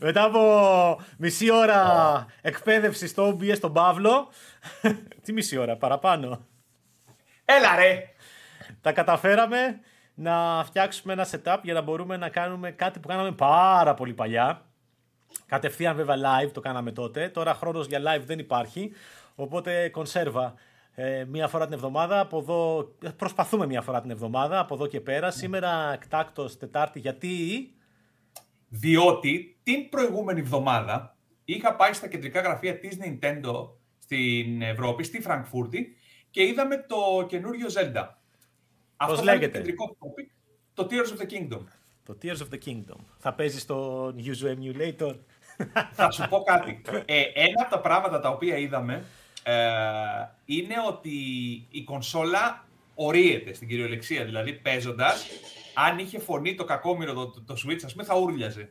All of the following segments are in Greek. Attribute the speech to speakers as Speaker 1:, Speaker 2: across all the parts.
Speaker 1: Μετά από μισή ώρα εκπαίδευση στο OBS στον Παύλο. Τι μισή ώρα, παραπάνω.
Speaker 2: Έλα ρε!
Speaker 1: Τα καταφέραμε να φτιάξουμε ένα setup για να μπορούμε να κάνουμε κάτι που κάναμε πάρα πολύ παλιά. Κατευθείαν βέβαια live το κάναμε τότε. Τώρα χρόνος για live δεν υπάρχει. Οπότε κονσέρβα ε, μία φορά την εβδομάδα. Από εδώ, προσπαθούμε μία φορά την εβδομάδα από εδώ και πέρα. Σήμερα εκτάκτος Τετάρτη γιατί...
Speaker 2: Διότι την προηγούμενη εβδομάδα είχα πάει στα κεντρικά γραφεία της Nintendo στην Ευρώπη, στη Φραγκφούρτη και είδαμε το καινούριο Zelda.
Speaker 1: Αυτό λέγεται; το
Speaker 2: κεντρικό topic, το Tears of the Kingdom.
Speaker 1: Το Tears of the Kingdom. Θα παίζει στο Yuzu Emulator.
Speaker 2: Θα σου πω κάτι. Ε, ένα από τα πράγματα τα οποία είδαμε ε, είναι ότι η κονσόλα ορίεται στην κυριολεξία. Δηλαδή, παίζοντας, αν είχε φωνή το κακόμοιρο το, το, το Switch, ας πούμε, θα ούρλιαζε.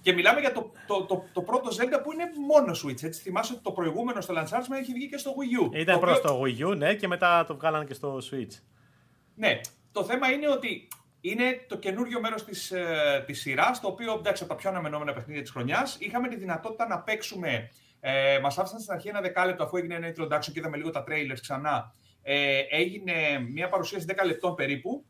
Speaker 2: Και μιλάμε για το, το, το, το πρώτο Zelda που είναι μόνο Switch. Έτσι θυμάσαι ότι το προηγούμενο στο Lansartsman έχει βγει και στο Wii U.
Speaker 1: Ήταν πρώτο στο Wii U, ναι, και μετά το βγάλανε και στο Switch.
Speaker 2: Ναι. Το θέμα είναι ότι είναι το καινούριο μέρος της ε, της σειράς, το οποίο εντάξει από τα πιο αναμενόμενα παιχνίδια της χρονιάς. Είχαμε τη δυνατότητα να παίξουμε. Ε, Μας άφησαν στην αρχή ένα δεκάλεπτο αφού έγινε ένα introduction και είδαμε λίγο τα trailers ξανά. Ε, έγινε μια παρουσίαση 10 λεπτών περίπου.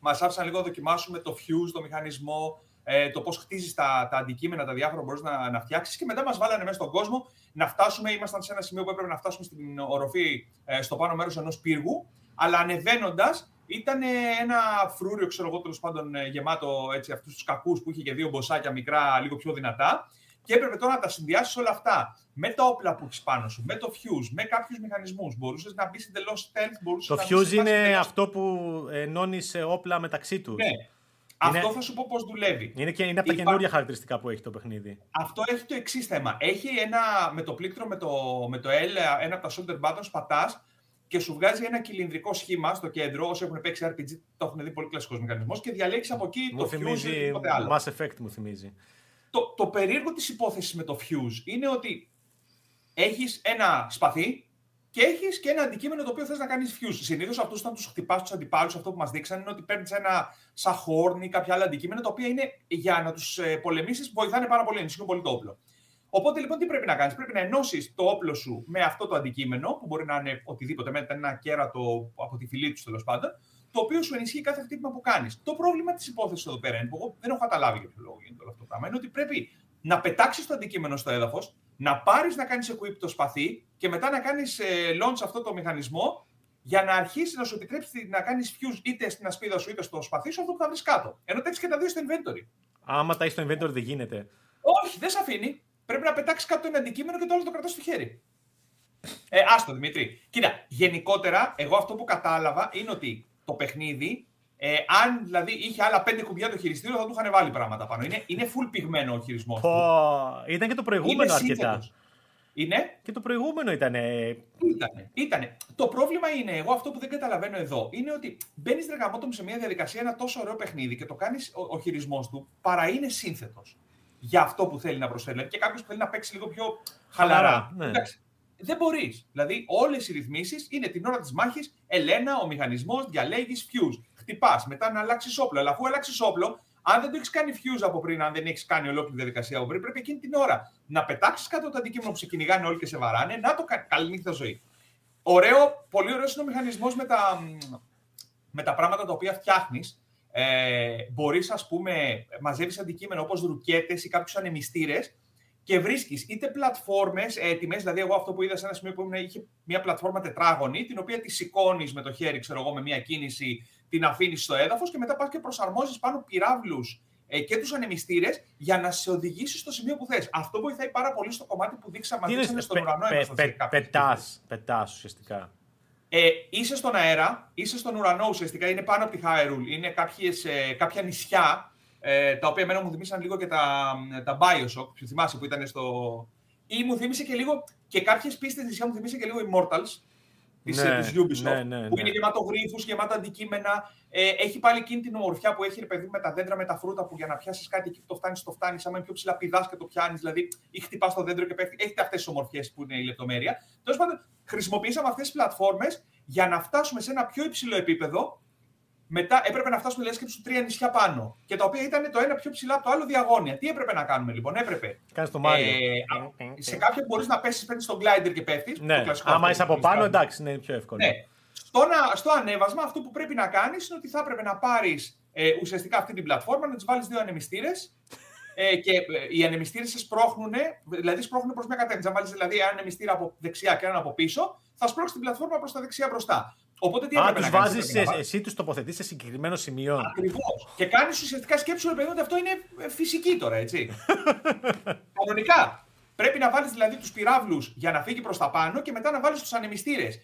Speaker 2: Μας άφησαν λίγο να δοκιμάσουμε το fuse, το μηχανισμό, ε, το πώς χτίζεις τα, τα αντικείμενα, τα διάφορα που μπορείς να, να φτιάξεις. Και μετά μας βάλανε μέσα στον κόσμο να φτάσουμε. Ήμασταν σε ένα σημείο που έπρεπε να φτάσουμε στην οροφή ε, στο πάνω μέρος ενός πύργου. Αλλά ανεβαίνοντας, ήταν ένα φρούριο, ξέρω εγώ, τέλος πάντων ε, γεμάτο έτσι, αυτούς τους κακούς που είχε και δύο μποσάκια μικρά, λίγο πιο δυνατά. Και έπρεπε τώρα να τα συνδυάσεις όλα αυτά με τα όπλα που έχεις πάνω σου, με το fuse, με κάποιους μηχανισμούς. Μπορούσες να μπεις εντελώς stealth.
Speaker 1: Το fuse είναι αυτό που ενώνει όπλα μεταξύ τους.
Speaker 2: Ναι. Αυτό θα σου πω πώς δουλεύει.
Speaker 1: Είναι, και, είναι από τα καινούργια χαρακτηριστικά που έχει το παιχνίδι.
Speaker 2: Αυτό έχει το εξής θέμα. Έχει ένα με το πλήκτρο με το, με το L, ένα από τα shoulder buttons, πατάς και σου βγάζει ένα κυλινδρικό σχήμα στο κέντρο. Όσοι έχουν παίξει RPG, το έχουν δει πολύ κλασικός μηχανισμός και διαλέξει από εκεί
Speaker 1: μου
Speaker 2: το
Speaker 1: θυμίζει,
Speaker 2: fuse ή τίποτε άλλο.
Speaker 1: Mass Effect μου θυμίζει.
Speaker 2: Το, το περίεργο της υπόθεσης με το fuse είναι ότι έχεις ένα σπαθί και έχεις και ένα αντικείμενο το οποίο θες να κάνεις fuse. Συνήθως αυτούς, όταν τους χτυπάς τους αντιπάλους, αυτό που μας δείξαν είναι ότι παίρνεις ένα σαχόρν ή κάποια άλλα αντικείμενα τα οποία είναι για να τους πολεμήσεις, βοηθάνε πάρα πολύ, ενισχύουν πολύ το όπλο. Οπότε λοιπόν τι πρέπει να κάνεις, Πρέπει να ενώσεις το όπλο σου με αυτό το αντικείμενο, που μπορεί να είναι οτιδήποτε, με ένα κέρατο από τη φυλή τους τέλος πάντων, το οποίο σου ενισχύει κάθε χτύπημα που κάνεις. Το πρόβλημα της υπόθεσης εδώ πέρα είναι που εγώ δεν έχω καταλάβει για ποιο λόγο γίνεται όλο αυτό το πράγμα. Είναι ότι πρέπει να πετάξεις το αντικείμενο στο έδαφος, να πάρεις να κάνεις equip το σπαθί και μετά να κάνεις ε, launch αυτό το μηχανισμό για να αρχίσεις να σου επιτρέψει να κάνεις fuse είτε στην ασπίδα σου είτε στο σπαθί σου αυτό που θα βρεις κάτω. Ενώ τα και τα δύο στο inventory.
Speaker 1: Άμα τα έχεις στο inventory δεν γίνεται.
Speaker 2: Όχι, δεν σε αφήνει πρέπει να πετάξεις κάτω ένα αντικείμενο και το άλλο το κρατάς στο χέρι. Ε, άστο Δημήτρη. Κοίτα, γενικότερα, εγώ αυτό που κατάλαβα είναι ότι το παιχνίδι, ε, αν δηλαδή είχε άλλα πέντε κουμπιά το χειριστήριο, θα του είχαν βάλει πράγματα πάνω. Είναι, είναι full πυγμένο ο χειρισμός.
Speaker 1: Oh, ήταν και το προηγούμενο αρκετά.
Speaker 2: Είναι;
Speaker 1: Και το προηγούμενο ήταν.
Speaker 2: Ήτανε, ήτανε. Το πρόβλημα είναι, εγώ αυτό που δεν καταλαβαίνω εδώ, είναι ότι μπαίνεις δρεγαμότομο σε μια διαδικασία ένα τόσο ωραίο παιχνίδι και το κάνεις ο, ο χειρισμός του παρά είναι σύνθετος για αυτό που θέλει να προσφέρει. Δηλαδή και κάποιος που θέλει να παίξει λίγο πιο χαλαρά. Ναι. Εντάξει, δεν μπορείς. Δηλαδή, όλες οι ρυθμίσεις είναι την ώρα της μάχης. Ελένα, ο μηχανισμός, διαλέγεις fuse. Χτυπάς, μετά να αλλάξεις όπλο. Αλλά αφού αλλάξεις όπλο, αν δεν το έχεις κάνει fuse από πριν, αν δεν έχεις κάνει ολόκληρη διαδικασία από πριν, πρέπει εκείνη την ώρα να πετάξεις κάτω το αντικείμενο που σε κυνηγάνε όλοι και σε βαράνε, να το κάνει. Καλή νύχτα ζωή. Ωραίο, πολύ ωραίος είναι ο μηχανισμός με τα, με τα πράγματα τα οποία φτιάχνεις ε, μπορείς, ας πούμε, μαζεύεις αντικείμενα όπως ρουκέτες ή κάποιους ανεμιστήρες και βρίσκεις είτε πλατφόρμες έτοιμες, δηλαδή εγώ αυτό που είδα σε ένα σημείο που είχε μια πλατφόρμα τετράγωνη, την οποία τη σηκώνεις με το χέρι, ξέρω εγώ, με μια κίνηση, την αφήνεις στο έδαφος και μετά πας και προσαρμόζεις πάνω πυράβλους ε, και τους ανεμιστήρες για να σε οδηγήσεις στο σημείο που θες. Αυτό βοηθάει πάρα πολύ στο κομμάτι που δείξαμε, δείξαμε στον ουρανό.
Speaker 1: Πετάς, πετάς ουσιαστικά.
Speaker 2: Ε, είσαι στον αέρα, είσαι στον ουρανό ουσιαστικά, είναι πάνω από τη Hyrule. Είναι κάποιες, ε, κάποια νησιά, ε, τα οποία εμένα μου θυμίσαν λίγο και τα, τα Bioshock, που θυμάσαι που ήταν στο... Ή μου θύμισε και λίγο, και κάποιες πίστες νησιά μου θυμίσε και λίγο Immortals, της, ναι, της Ubisoft, ναι, ναι, ναι. που είναι γεμάτο γρίφους, γεμάτο αντικείμενα. Ε, έχει πάλι εκείνη την ομορφιά που έχει ρε παιδί με τα δέντρα, με τα φρούτα που για να πιάσεις κάτι εκεί που το φτάνεις, το φτάνεις. Άμα είναι πιο ψηλά πηδάς και το πιάνεις, δηλαδή ή χτυπάς το δέντρο και πέφτει. Έχετε αυτές τις ομορφιές που είναι η λεπτομέρεια. Τέλος πάντων, χρησιμοποιήσαμε αυτές τις πλατφόρμες για να φτάσουμε σε ένα πιο υψηλό επίπεδο Μετά έπρεπε να φτάσουμε δηλαδή σκέψου τρία νησιά πάνω. Και τα οποία ήταν το ένα πιο ψηλά από το άλλο διαγώνια. Τι έπρεπε να κάνουμε λοιπόν, έπρεπε.
Speaker 1: Κάνει το Μάριο.
Speaker 2: Ε, σε κάποιο μπορείς να πέσεις, παίρνεις τον glider και πέφτεις.
Speaker 1: Ναι, άμα είσαι από πάνω, εντάξει, είναι πιο εύκολο.
Speaker 2: Ναι. Στο, στο ανέβασμα, αυτό που πρέπει να κάνεις είναι ότι θα έπρεπε να πάρεις ε, ουσιαστικά αυτή την πλατφόρμα, να του βάλεις δύο ανεμιστήρες ε, και ε, οι ανεμιστήρες σε σπρώχνουν, δηλαδή σπρώχνουν προς μια κατεύθυνση. Αν βάλεις δηλαδή ένα ανεμιστήρα από δεξιά και έναν από πίσω, θα σπρώξεις την πλατφόρμα προς τα δεξιά μπροστά. Οπότε τι
Speaker 1: Α, τους βάζεις, εσύ τους τοποθετείς σε συγκεκριμένο σημείο.
Speaker 2: Ακριβώς. Και κάνεις ουσιαστικά σκέψη, παιδί, ότι αυτό είναι ε, φυσική τώρα, έτσι. Κανονικά. Πρέπει να βάλεις δηλαδή τους πυράβλους για να φύγει προς τα πάνω και μετά να βάλεις τους ανεμιστήρες.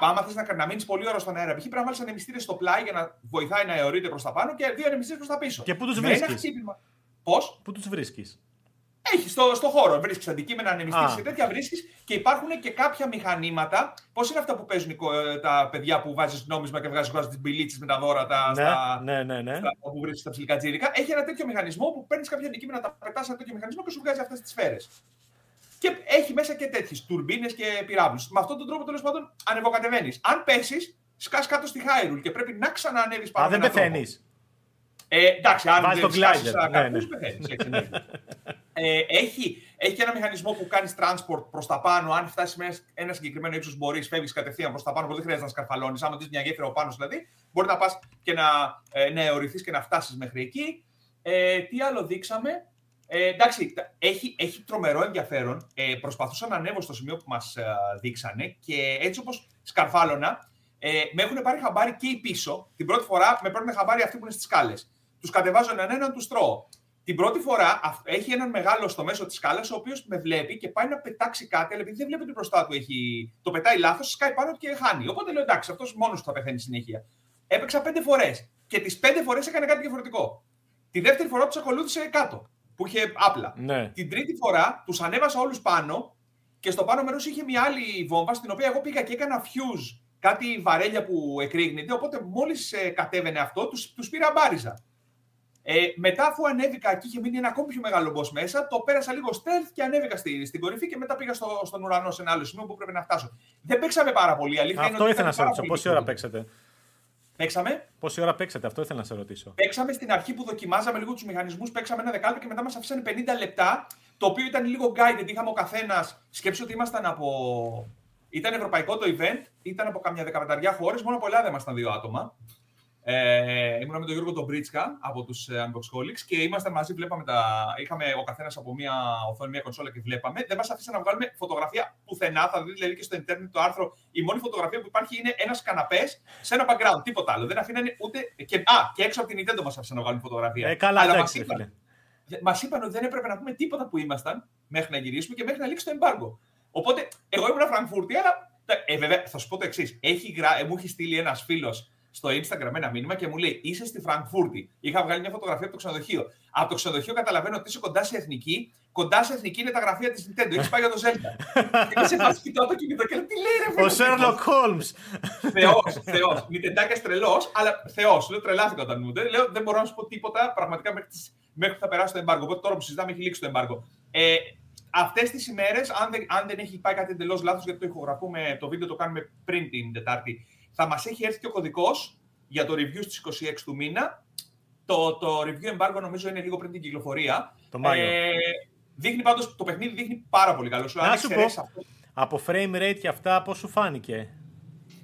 Speaker 2: Άμα θες να, να μείνεις πολύ ώρα στον αέρα, π.χ. πρέπει να βάλεις ανεμιστήρες στο πλάι για να βοηθάει να αιωρείται προς τα πάνω και δύο ανεμιστήρες προς τα πίσω.
Speaker 1: Και πού τους βρίσκεις;
Speaker 2: Πώς;
Speaker 1: Πού τους βρίσκεις;
Speaker 2: Έχει στο, στο χώρο. Βρίσκεις αντικείμενα, ανεμιστήρε και τέτοια βρίσκεις και υπάρχουν και κάποια μηχανήματα. Πώς είναι αυτά που παίζουν ε, τα παιδιά που βάζεις νόμισμα και βγάζεις τις μπιλίτσες με τα δώρα τα,
Speaker 1: ναι, στα, ναι, ναι, ναι.
Speaker 2: Στα, που βρίσκεις στα ψηλικά τζίρικα. Έχει ένα τέτοιο μηχανισμό που παίρνεις κάποια αντικείμενα, τα πετάς ένα τέτοιο μηχανισμό και σου βγάζει αυτές τις σφαίρες. Και έχει μέσα και τέτοιες τουρμπίνες και πυράβλους. Με αυτόν τον τρόπο τέλος πάντων ανεβοκατεβαίνεις. Αν πέσεις, σκάς κάτω στη Χάιρουλ και πρέπει να ξανανεύει πάνω.
Speaker 1: Α, δεν πεθαίνεις.
Speaker 2: Ε, εντάξει, αν
Speaker 1: δεν σκάσεις ναι, ναι.
Speaker 2: ναι. ε, έχει, έχει και ένα μηχανισμό που κάνει transport προς τα πάνω. Αν φτάσεις με ένα συγκεκριμένο ύψος, μπορείς, φεύγεις κατευθείαν προς τα πάνω, που δεν χρειάζεται να σκαρφαλώνεις. Άμα δεις μια γέφυρα από πάνω, δηλαδή, μπορεί να πας και να, ε, να και να φτάσεις μέχρι εκεί. Ε, τι άλλο δείξαμε; Ε, εντάξει, έχει, έχει τρομερό ενδιαφέρον. Ε, προσπαθούσα να ανέβω στο σημείο που μας ε, δείξανε και έτσι όπως σκαρφάλωνα, ε, με έχουν πάρει χαμπάρι και οι πίσω. Την πρώτη φορά με παίρνουν χαμπάρι αυτοί που είναι στις σκάλες. Τους κατεβάζω έναν έναν, τους τρώω. Την πρώτη φορά έχει έναν μεγάλο στο μέσο της σκάλας, ο οποίος με βλέπει και πάει να πετάξει κάτι, αλλά επειδή δεν βλέπει ότι μπροστά του έχει... το πετάει λάθος, σκάει πάνω και χάνει. Οπότε λέω εντάξει, αυτός μόνος του θα πεθαίνει συνέχεια. Έπαιξα πέντε φορές και τις πέντε φορές έκανε κάτι διαφορετικό. Τη δεύτερη φορά τους ακολούθησε κάτω, που είχε άπλα.
Speaker 1: Ναι.
Speaker 2: Την τρίτη φορά τους ανέβασα όλους πάνω και στο πάνω μέρος είχε μια άλλη βόμβα, στην οποία εγώ πήγα και έκανα fuse κάτι βαρέλια που εκρήγνεται. Οπότε μόλις ε, κατέβαινε αυτό, τους πήρα μπάριζα. Ε, μετά, αφού ανέβηκα και είχε μείνει ένα ακόμη πιο μεγάλο boss μέσα, το πέρασα λίγο stealth και ανέβηκα στη, στην κορυφή και μετά πήγα στο, στον ουρανό σε ένα άλλο σημείο που πρέπει να φτάσω. Δεν παίξαμε πάρα πολύ. Αλήθεια
Speaker 1: αυτό ήθελα να σε ρωτήσω. Πόση ώρα παίξατε;
Speaker 2: Παίξαμε.
Speaker 1: Πόση ώρα παίξατε, αυτό ήθελα να σε ρωτήσω.
Speaker 2: Παίξαμε στην αρχή που δοκιμάζαμε λίγο τους μηχανισμούς, παίξαμε ένα δεκάλεπτο και μετά μας αφήσανε 50 λεπτά. Το οποίο ήταν λίγο guided. Είχαμε ο καθένας. Σκέψτε ότι ήμασταν από. Ήταν ευρωπαϊκό το event, ήταν από καμιά δεκαπενταριά χώρες, μόνο από Ελλάδα ήμασταν δύο άτομα. Ε, ήμουν με τον Γιώργο τον Μπρίτσκα από τους ε, Unboxholics και ήμασταν μαζί, βλέπαμε τα. Είχαμε ο καθένας από μία οθόνη, μία κονσόλα και βλέπαμε. Δεν μας αφήσαν να βγάλουμε φωτογραφία πουθενά. Θα δείτε δηλαδή και στο Ιντερνετ το άρθρο. Η μόνη φωτογραφία που υπάρχει είναι ένας καναπές σε ένα background. Τίποτα άλλο. Δεν αφήνανε ούτε. Και, α, και έξω από την Nintendo μας αφήσαν να βγάλουμε φωτογραφία.
Speaker 1: Ε, καλά, Αλλά μας είπαν,
Speaker 2: μας είπαν ότι δεν έπρεπε να πούμε τίποτα που ήμασταν μέχρι να γυρίσουμε και μέχρι να λήξει το εμπάργκο. Οπότε, εγώ ήμουν Φραγκφούρτη, αλλά. Ε, βέβαια, θα σου πω το εξής. Ε, μου έχει στείλει ένας φίλος στο Instagram ένα μήνυμα και μου λέει: Είσαι στη Φραγκφούρτη. Είχα βγάλει μια φωτογραφία από το ξενοδοχείο. Από το ξενοδοχείο καταλαβαίνω ότι είσαι κοντά σε εθνική. Κοντά σε εθνική είναι τα γραφεία της Nintendo. Έχεις πάει για το Zelda. και σε φάση κοιτάω το κινητό και λέω: Τι λέει, ρε
Speaker 1: Ο Sherlock Holmes.
Speaker 2: Θεός, Θεός. Νιτεντάκια τρελός, αλλά Θεός. Λέω τρελάθηκα όταν μου λέω: Δεν μπορώ να σου πω τίποτα πραγματικά μέχρι, μέχρι που θα περάσει το εμπάργκο. Οπότε τώρα που συζητάμε έχει λήξει το εμπάργκο. Ε, Αυτές τις ημέρες, αν, δεν, αν δεν έχει πάει κάτι εντελώς λάθος, γιατί το ηχογραφούμε, το βίντεο το κάνουμε πριν την Τετάρτη, θα μας έχει έρθει και ο κωδικός για το review στις 26 του μήνα. Το, το review embargo νομίζω είναι λίγο πριν την κυκλοφορία.
Speaker 1: Το Μάιο. Ε,
Speaker 2: δείχνει πάντως, το παιχνίδι δείχνει πάρα πολύ καλό.
Speaker 1: Να σου πω, αυτό... από frame rate και αυτά πώς σου φάνηκε;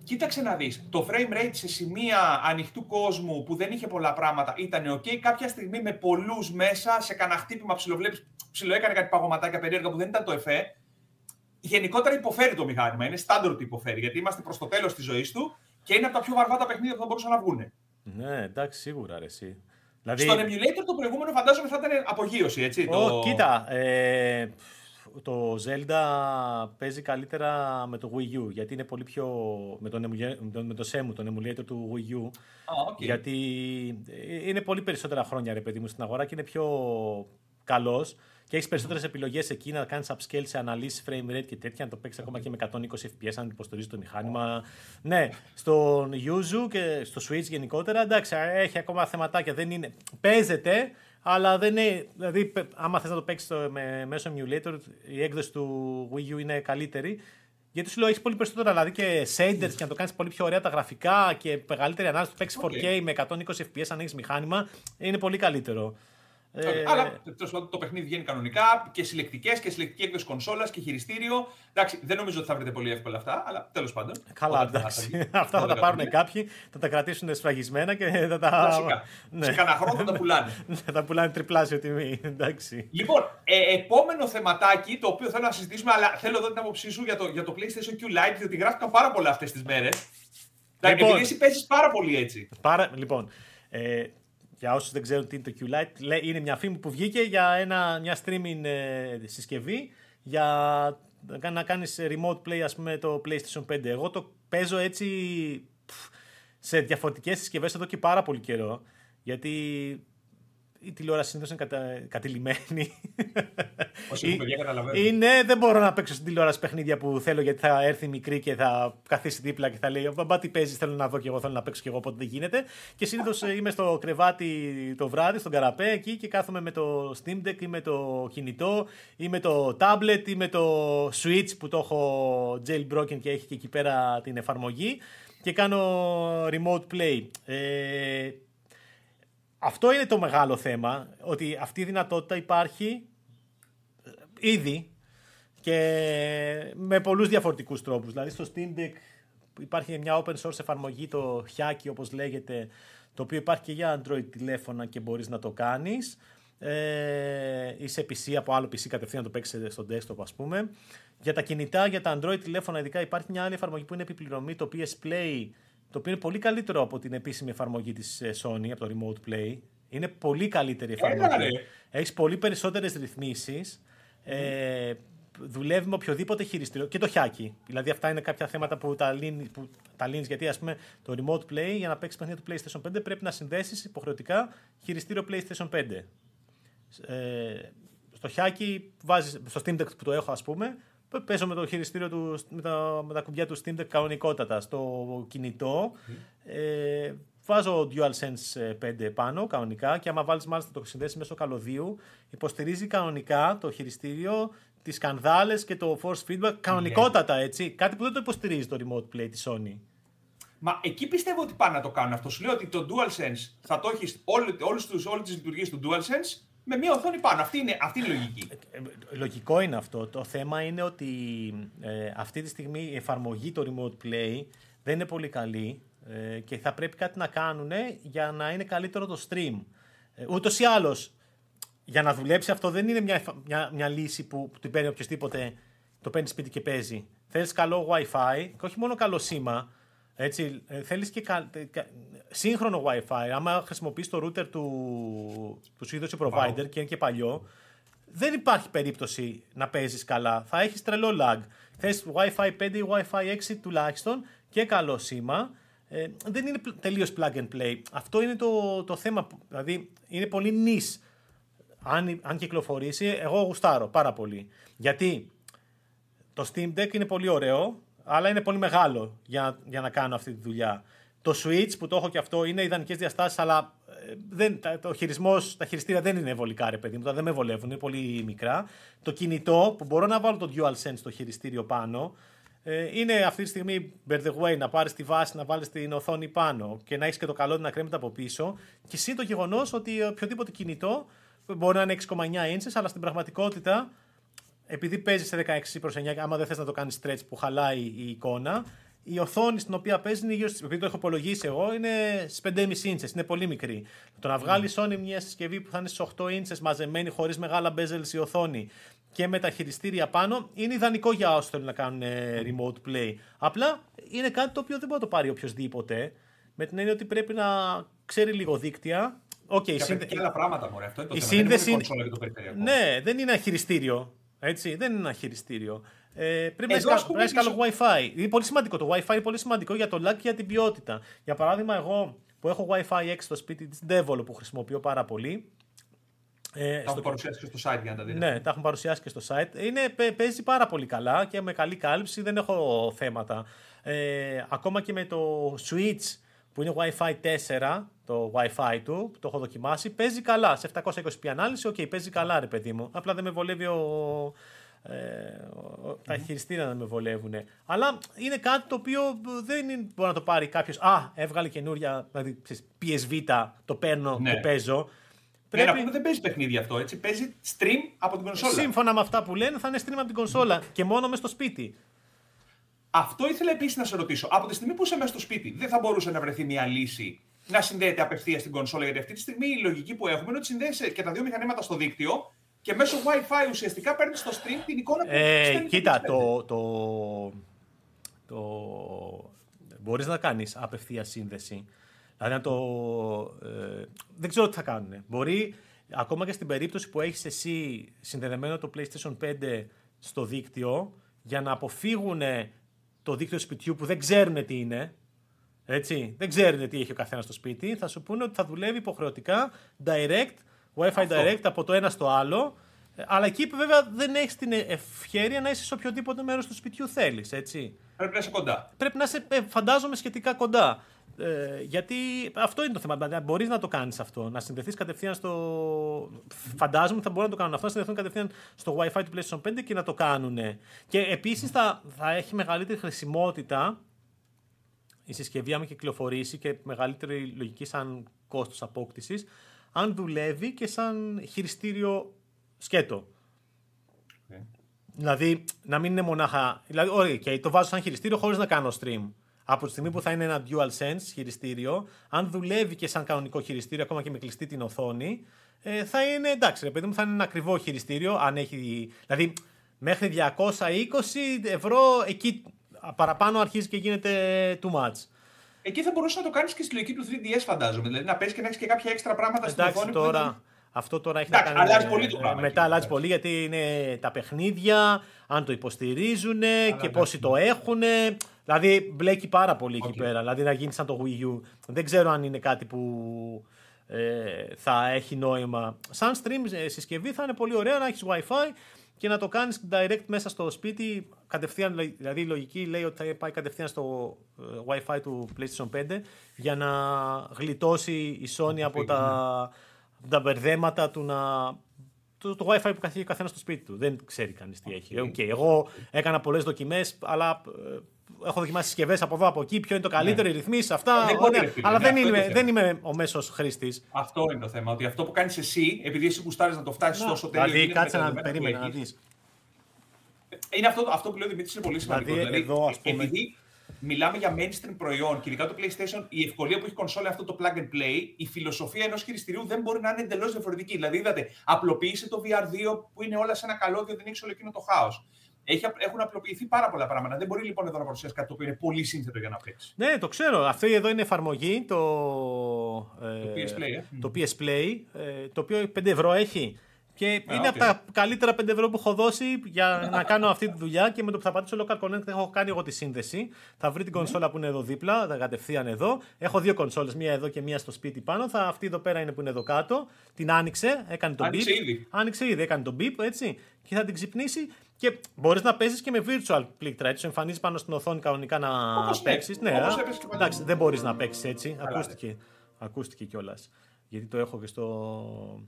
Speaker 2: Κοίταξε να δεις, το frame rate σε σημεία ανοιχτού κόσμου που δεν είχε πολλά πράγματα ήταν ok. Κάποια στιγμή με πολλούς μέσα, σε κανένα χτύπημα ψιλοβλέπεις, ψιλοέκανε κάτι παγωματάκια περίεργα που δεν ήταν το εφέ γενικότερα υποφέρει το μηχάνημα. Είναι στάνταρ ότι υποφέρει, γιατί είμαστε προς το τέλος της ζωής του και είναι από τα πιο βαρβάτα παιχνίδια που θα μπορούσαν να βγουν.
Speaker 1: Ναι, εντάξει, σίγουρα ρε, εσύ.
Speaker 2: Δηλαδή... Στον emulator το προηγούμενο φαντάζομαι θα ήταν απογείωση, έτσι.
Speaker 1: Oh, το... Κοίτα, ε, το Zelda παίζει καλύτερα με το Wii U, γιατί είναι πολύ πιο... με, τον, με το SEMU, τον emulator του Wii U.
Speaker 2: Ah, okay.
Speaker 1: Γιατί ε, είναι πολύ περισσότερα χρόνια, ρε παιδί μου, στην αγορά και είναι πιο καλός και έχεις περισσότερες επιλογές εκεί να κάνεις upscale σε αναλύσεις frame rate και τέτοια, να το παίξεις ακόμα και με 120 fps αν υποστηρίζεις το μηχάνημα. Ναι, στον Yuzu και στο Switch γενικότερα, εντάξει, έχει ακόμα θεματάκια. Δεν είναι... Παίζεται, αλλά δεν είναι. Δηλαδή, άμα θες να το παίξεις με, μέσω emulator, η έκδοση του Wii U είναι καλύτερη. Γιατί σου λέω έχεις πολύ περισσότερα δηλαδή και shaders και να το κάνεις πολύ πιο ωραία τα γραφικά και μεγαλύτερη ανάλυση. του παίξεις 4K με 120 FPS αν έχεις μηχάνημα. Είναι πολύ καλύτερο.
Speaker 2: Ε, Αλλά το παιχνίδι βγαίνει κανονικά και συλλεκτικές και συλλεκτική έκδοση κονσόλας και χειριστήριο. Εντάξει, δεν νομίζω ότι θα βρείτε πολύ εύκολα αυτά, αλλά τέλος πάντων.
Speaker 1: Καλά, εντάξει. αυτά θα τα πάρουν κάποιοι, θα τα κρατήσουν σφραγισμένα και θα τα.
Speaker 2: Βασικά. Ναι. Σε κανένα χρόνο θα τα πουλάνε.
Speaker 1: θα τα πουλάνε τριπλάσιο τιμή. Εντάξει.
Speaker 2: Λοιπόν, ε, επόμενο θεματάκι το οποίο θέλω να συζητήσουμε, αλλά θέλω εδώ την άποψή σου για το, για το PlayStation Q Lite, διότι γράφτηκαν πάρα πολλά αυτές τις μέρες. Λοιπόν, επειδή εσύ παίζεις πάρα πολύ έτσι.
Speaker 1: Πάρα, λοιπόν, ε, για όσους δεν ξέρουν τι είναι το Q-Lite, είναι μια φήμη που βγήκε για ένα, μια streaming ε, συσκευή για να κάνεις remote play ας πούμε το PlayStation 5. Εγώ το παίζω έτσι σε διαφορετικές συσκευές εδώ και πάρα πολύ καιρό γιατί η τηλεόραση συνήθως είναι κατα... κατηλημένη.
Speaker 2: Όσοι παιδιά καταλαβαίνουν.
Speaker 1: Είναι, δεν μπορώ να παίξω στην τηλεόραση παιχνίδια που θέλω γιατί θα έρθει μικρή και θα καθίσει δίπλα και θα λέει Μπαμπά, τι παίζεις, θέλω να δω και εγώ, θέλω να παίξω και εγώ, οπότε δεν γίνεται. Και συνήθως ε, είμαι στο κρεβάτι το βράδυ, στον καραπέ εκεί και κάθομαι με το Steam Deck ή με το κινητό ή με το tablet ή με το Switch που το έχω jailbroken και έχει και εκεί πέρα την εφαρμογή και κάνω remote play. Ε, αυτό είναι το μεγάλο θέμα, ότι αυτή η δυνατότητα υπάρχει ε, ήδη και με πολλούς διαφορετικούς τρόπους. Δηλαδή στο Steam Deck υπάρχει μια open source εφαρμογή, το Hyaki όπως λέγεται, το οποίο υπάρχει και για Android τηλέφωνα και μπορείς να το κάνεις. Ε, ή σε PC από άλλο PC κατευθείαν να το παίξει στο desktop ας πούμε. Για τα κινητά, για τα Android τηλέφωνα ειδικά υπάρχει μια άλλη εφαρμογή που είναι επιπληρωμή, το PS Play, το οποίο είναι πολύ καλύτερο από την επίσημη εφαρμογή της ε, Sony, από το Remote Play. Είναι πολύ καλύτερη εφαρμογή. Έχεις πολύ περισσότερες ρυθμίσεις. Ε, δουλεύει με οποιοδήποτε χειριστήριο και το χιάκι. Δηλαδή αυτά είναι κάποια θέματα που τα λύνει, που τα λύνεις, γιατί ας πούμε το remote play για να παίξεις παιχνίδι του PlayStation 5 πρέπει να συνδέσεις υποχρεωτικά χειριστήριο PlayStation 5. Ε, στο χιάκι βάζεις, στο Steam Deck που το έχω ας πούμε, Παίζω με το χειριστήριο του, με τα, με τα κουμπιά του Steam Deck κανονικότατα. Στο κινητό ε, βάζω DualSense 5 ε, πάνω κανονικά και άμα βάλεις μάλιστα το συνδέσεις μέσω καλωδίου υποστηρίζει κανονικά το χειριστήριο τις σκανδάλες και το force feedback κανονικότατα έτσι. Κάτι που δεν το υποστηρίζει το remote play της Sony.
Speaker 2: Μα εκεί πιστεύω ότι πάνε να το κάνουν αυτό. Σου λέω ότι το DualSense θα το έχεις όλε τι λειτουργίε του DualSense με μια οθόνη πάνω. Αυτή είναι, αυτή είναι η λογική.
Speaker 1: Ε, ε, λογικό είναι αυτό. Το θέμα είναι ότι ε, αυτή τη στιγμή η εφαρμογή το Remote Play δεν είναι πολύ καλή ε, και θα πρέπει κάτι να κάνουν για να είναι καλύτερο το stream. Ε, ούτως ή άλλως, για να δουλέψει αυτό δεν είναι μια, μια, μια λύση που, που την παίρνει οποιοδήποτε το παίρνει σπίτι και παίζει. Θέλεις καλό Wi-Fi και όχι μόνο καλό σήμα, έτσι, ε, θέλεις και κα, κα, σύγχρονο Wi-Fi. Άμα χρησιμοποιείς το router του, που σου είδωσε provider και είναι και παλιό, δεν υπάρχει περίπτωση να παίζεις καλά. Θα έχεις τρελό lag. Θες Wi-Fi 5 ή Wi-Fi 6 τουλάχιστον και καλό σήμα. Ε, δεν είναι τελείως plug and play. Αυτό είναι το, το θέμα. Δηλαδή είναι πολύ νης. Αν, αν κυκλοφορήσει, εγώ γουστάρω πάρα πολύ. Γιατί το Steam Deck είναι πολύ ωραίο, αλλά είναι πολύ μεγάλο για, για να κάνω αυτή τη δουλειά. Το Switch που το έχω και αυτό είναι ιδανικές διαστάσεις, αλλά ε, δεν, το χειρισμός, τα χειριστήρια δεν είναι βολικά, ρε παιδί μου. Δεν με βολεύουν, είναι πολύ μικρά. Το κινητό που μπορώ να βάλω το DualSense στο χειριστήριο πάνω. Ε, είναι αυτή τη στιγμή bear the way να πάρεις τη βάση, να βάλεις την οθόνη πάνω και να έχεις και το καλό να κρέμεται από πίσω. Και εσύ το γεγονός ότι οποιοδήποτε κινητό μπορεί να είναι 6,9 inches, αλλά στην πραγματικότητα επειδή παίζει σε 16 προς 9, άμα δεν θες να το κάνεις stretch που χαλάει η εικόνα, η οθόνη στην οποία παίζει είναι γύρω επειδή το έχω υπολογίσει εγώ, είναι στις 5,5 inches, είναι πολύ μικρή. Το να βγάλει Sony μια συσκευή που θα είναι στις 8 inches μαζεμένη χωρίς μεγάλα bezels η οθόνη και με τα χειριστήρια πάνω, είναι ιδανικό για όσους θέλουν να κάνουν ε, remote play. Απλά είναι κάτι το οποίο δεν μπορεί να το πάρει οποιοδήποτε. Με την έννοια ότι πρέπει να ξέρει λίγο δίκτυα.
Speaker 2: Okay, και, σύνδε... και άλλα πράγματα, μωρέ. Αυτό είναι το η θέμα. Σύνδεση... Δεν είναι το
Speaker 1: ναι, δεν είναι ένα χειριστήριο. Έτσι, δεν είναι ένα χειριστήριο. Ε, πρέπει να έχει καλό WiFi. Είναι πολύ σημαντικό. Το WiFi είναι πολύ σημαντικό για το lag και για την ποιότητα. Για παράδειγμα, εγώ που έχω WiFi 6 στο σπίτι της Devolo που χρησιμοποιώ πάρα πολύ.
Speaker 2: Ε, τα έχουν παρουσιάσει και στο site για να τα δείτε.
Speaker 1: Ναι, τα έχουν παρουσιάσει και στο site. Είναι, παίζει πάρα πολύ καλά και με καλή κάλυψη, δεν έχω θέματα. Ε, ακόμα και με το Switch που είναι Wi-Fi 4, το Wi-Fi του, το έχω δοκιμάσει, παίζει καλά. Σε 720p ανάλυση, OK, okay, παίζει καλά ρε παιδί μου. Απλά δεν με βολεύει ο, ε, τα χειριστήρια να με βολεύουν. Αλλά είναι κάτι το οποίο δεν είναι, μπορεί να το πάρει κάποιος. Α, έβγαλε καινούρια, δηλαδή PSV, το παίρνω
Speaker 2: Ναι.
Speaker 1: και παίζω.
Speaker 2: Πρέπει... Ναι, να πούμε δεν παίζει παιχνίδι αυτό, έτσι. Παίζει stream από την κονσόλα.
Speaker 1: Σύμφωνα με αυτά που λένε, θα είναι stream από την κονσόλα και μόνο μες στο σπίτι.
Speaker 2: Αυτό ήθελα επίσης να σε ρωτήσω. Από τη στιγμή που είσαι μέσα στο σπίτι, δεν θα μπορούσε να βρεθεί μια λύση να συνδέεται απευθείας στην κονσόλα. Γιατί αυτή τη στιγμή η λογική που έχουμε είναι ότι συνδέεσαι και τα δύο μηχανήματα στο δίκτυο και μέσω WiFi ουσιαστικά παίρνεις στο stream την εικόνα που
Speaker 1: Ε,
Speaker 2: στέλνει
Speaker 1: κοίτα,
Speaker 2: το
Speaker 1: το, το, το, μπορείς να κάνεις απευθεία σύνδεση. Δηλαδή να το, ε, δεν ξέρω τι θα κάνουν. Μπορεί, ακόμα και στην περίπτωση που έχεις εσύ συνδεδεμένο το PlayStation 5 στο δίκτυο, για να αποφύγουν το δίκτυο σπιτιού που δεν ξέρουν τι είναι, έτσι, δεν ξέρουν τι έχει ο καθένας στο σπίτι, θα σου πούνε ότι θα δουλεύει υποχρεωτικά direct, Wi-Fi
Speaker 2: Αυτό.
Speaker 1: direct από το ένα στο άλλο. Ε, Αλλά εκεί βέβαια δεν έχεις την ευχαίρεια να είσαι σε οποιοδήποτε μέρος του σπιτιού θέλεις. Έτσι.
Speaker 2: Πρέπει να είσαι κοντά.
Speaker 1: Πρέπει να είσαι, ε, φαντάζομαι, σχετικά κοντά. Ε, γιατί αυτό είναι το θέμα. Δηλαδή, μπορείς να το κάνεις αυτό. Να συνδεθείς κατευθείαν στο. Φαντάζομαι ότι θα μπορούν να το κάνουν αυτό. Να συνδεθούν κατευθείαν στο WiFi του PlayStation 5 και να το κάνουν. Και επίσης θα, θα έχει μεγαλύτερη χρησιμότητα η συσκευή άμα κυκλοφορήσει και μεγαλύτερη λογική σαν κόστος απόκτησης αν δουλεύει και σαν χειριστήριο σκέτο.
Speaker 2: Okay.
Speaker 1: Δηλαδή να μην είναι μονάχα. Δηλαδή, ωραία, okay, το βάζω σαν χειριστήριο χωρίς να κάνω stream. Από τη στιγμή που θα είναι ένα DualSense χειριστήριο, αν δουλεύει και σαν κανονικό χειριστήριο, ακόμα και με κλειστή την οθόνη, ε, θα είναι εντάξει, ρε παιδί μου, θα είναι ένα ακριβό χειριστήριο. Αν έχει, δηλαδή, μέχρι 220 ευρώ, εκεί παραπάνω αρχίζει και γίνεται too much.
Speaker 2: Εκεί θα μπορούσες να το κάνεις και στη λογική του 3DS, φαντάζομαι. Δηλαδή να παίζεις και να έχεις και κάποια έξτρα πράγματα στην
Speaker 1: Εντάξει,
Speaker 2: οθόνη.
Speaker 1: τώρα,
Speaker 2: που δεν...
Speaker 1: Αυτό τώρα έχει
Speaker 2: Εντάξει,
Speaker 1: να κάνει.
Speaker 2: αλλάζει πολύ το
Speaker 1: ε,
Speaker 2: πράγμα
Speaker 1: Μετά
Speaker 2: εκεί,
Speaker 1: αλλάζει
Speaker 2: εντάξει.
Speaker 1: πολύ γιατί είναι τα παιχνίδια, αν το υποστηρίζουν και
Speaker 2: εντάξει.
Speaker 1: πόσοι το έχουν. Δηλαδή μπλέκει πάρα πολύ εκεί
Speaker 2: Οκ.
Speaker 1: πέρα. Δηλαδή να γίνει σαν το Wii U. Δεν ξέρω αν είναι κάτι που ε, θα έχει νόημα. Σαν stream ε, συσκευή θα είναι πολύ ωραίο να έχεις WiFi και να το κάνεις direct μέσα στο σπίτι. Κατευθείαν, δηλαδή η λογική λέει ότι θα πάει κατευθείαν στο ε, WiFi του PlayStation 5 για να γλιτώσει η Sony από τα, από τα μπερδέματα του να. Το, το WiFi που καθίσει ο καθένας στο σπίτι του. Δεν ξέρει κανείς τι έχει.
Speaker 2: OK.
Speaker 1: OK, Εγώ έκανα πολλές δοκιμές, αλλά ε, έχω δοκιμάσει συσκευές από εδώ από εκεί. Ποιο είναι το καλύτερο, οι ρυθμίσεις, αυτά.
Speaker 2: Δεν μπορεί,
Speaker 1: ωραία.
Speaker 2: ρε φίλε,
Speaker 1: αλλά
Speaker 2: ναι,
Speaker 1: δεν,
Speaker 2: αυτό είναι
Speaker 1: είμαι,
Speaker 2: το
Speaker 1: δεν
Speaker 2: θέμα.
Speaker 1: είμαι ο μέσος χρήστης.
Speaker 2: Αυτό είναι το θέμα. Ότι αυτό που κάνεις εσύ, επειδή εσύ κουστάρει να το φτάσεις τόσο τέλειο.
Speaker 1: Δηλαδή,
Speaker 2: γίνεται
Speaker 1: κάτσε
Speaker 2: με τα
Speaker 1: να
Speaker 2: δεδομένα που
Speaker 1: περίμενα να
Speaker 2: έχεις.
Speaker 1: δεις.
Speaker 2: Είναι αυτό, αυτό που λέει ο Δημήτρη είναι πολύ σημαντικό.
Speaker 1: Δηλαδή, εδώ, ας πούμε-
Speaker 2: επειδή μιλάμε για mainstream προϊόν και ειδικά το PlayStation, η ευκολία που έχει κονσόλα αυτό το plug and play, η φιλοσοφία ενός χειριστηρίου δεν μπορεί να είναι εντελώς διαφορετική. Δηλαδή, είδατε, απλοποίησε το VR2 που είναι όλα σε ένα καλώδιο, δεν έχει όλο εκείνο το χάος. Έχουν απλοποιηθεί πάρα πολλά πράγματα. Δεν μπορεί λοιπόν εδώ να παρουσιάσει κάτι το οποίο είναι πολύ σύνθετο για να παίξει.
Speaker 1: Ναι, το ξέρω. Αυτή εδώ είναι εφαρμογή, το, ε,
Speaker 2: Το PS Play, ε.
Speaker 1: το PS Play, ε, το οποίο 5 ευρώ έχει. Και είναι
Speaker 2: οκ.
Speaker 1: από τα καλύτερα 5 ευρώ που έχω δώσει για να κάνω αυτή τη δουλειά και με το που θα πατήσω local connect έχω κάνει εγώ τη σύνδεση. Θα βρει την
Speaker 2: Ναι.
Speaker 1: κονσόλα που είναι εδώ δίπλα, θα κατευθείαν εδώ. Έχω δύο κονσόλες, μία εδώ και μία στο σπίτι πάνω. Θα, αυτή εδώ πέρα είναι που είναι εδώ κάτω. Την άνοιξε, έκανε τον
Speaker 2: Άνοιξε
Speaker 1: beep.
Speaker 2: ήδη.
Speaker 1: Άνοιξε ήδη, έκανε τον beep, έτσι. Και θα την ξυπνήσει και μπορείς να παίζεις και με virtual πλήκτρα. Έτσι, σου εμφανίζει πάνω στην οθόνη κανονικά να
Speaker 2: Όπως ναι.
Speaker 1: παίξεις. Ναι,
Speaker 2: Όπως
Speaker 1: α.
Speaker 2: έπαιζες και παλιά.
Speaker 1: εντάξει, δεν μπορείς να παίξεις έτσι.
Speaker 2: Καλά,
Speaker 1: ακούστηκε ακούστηκε κιόλας. Γιατί το έχω και στο.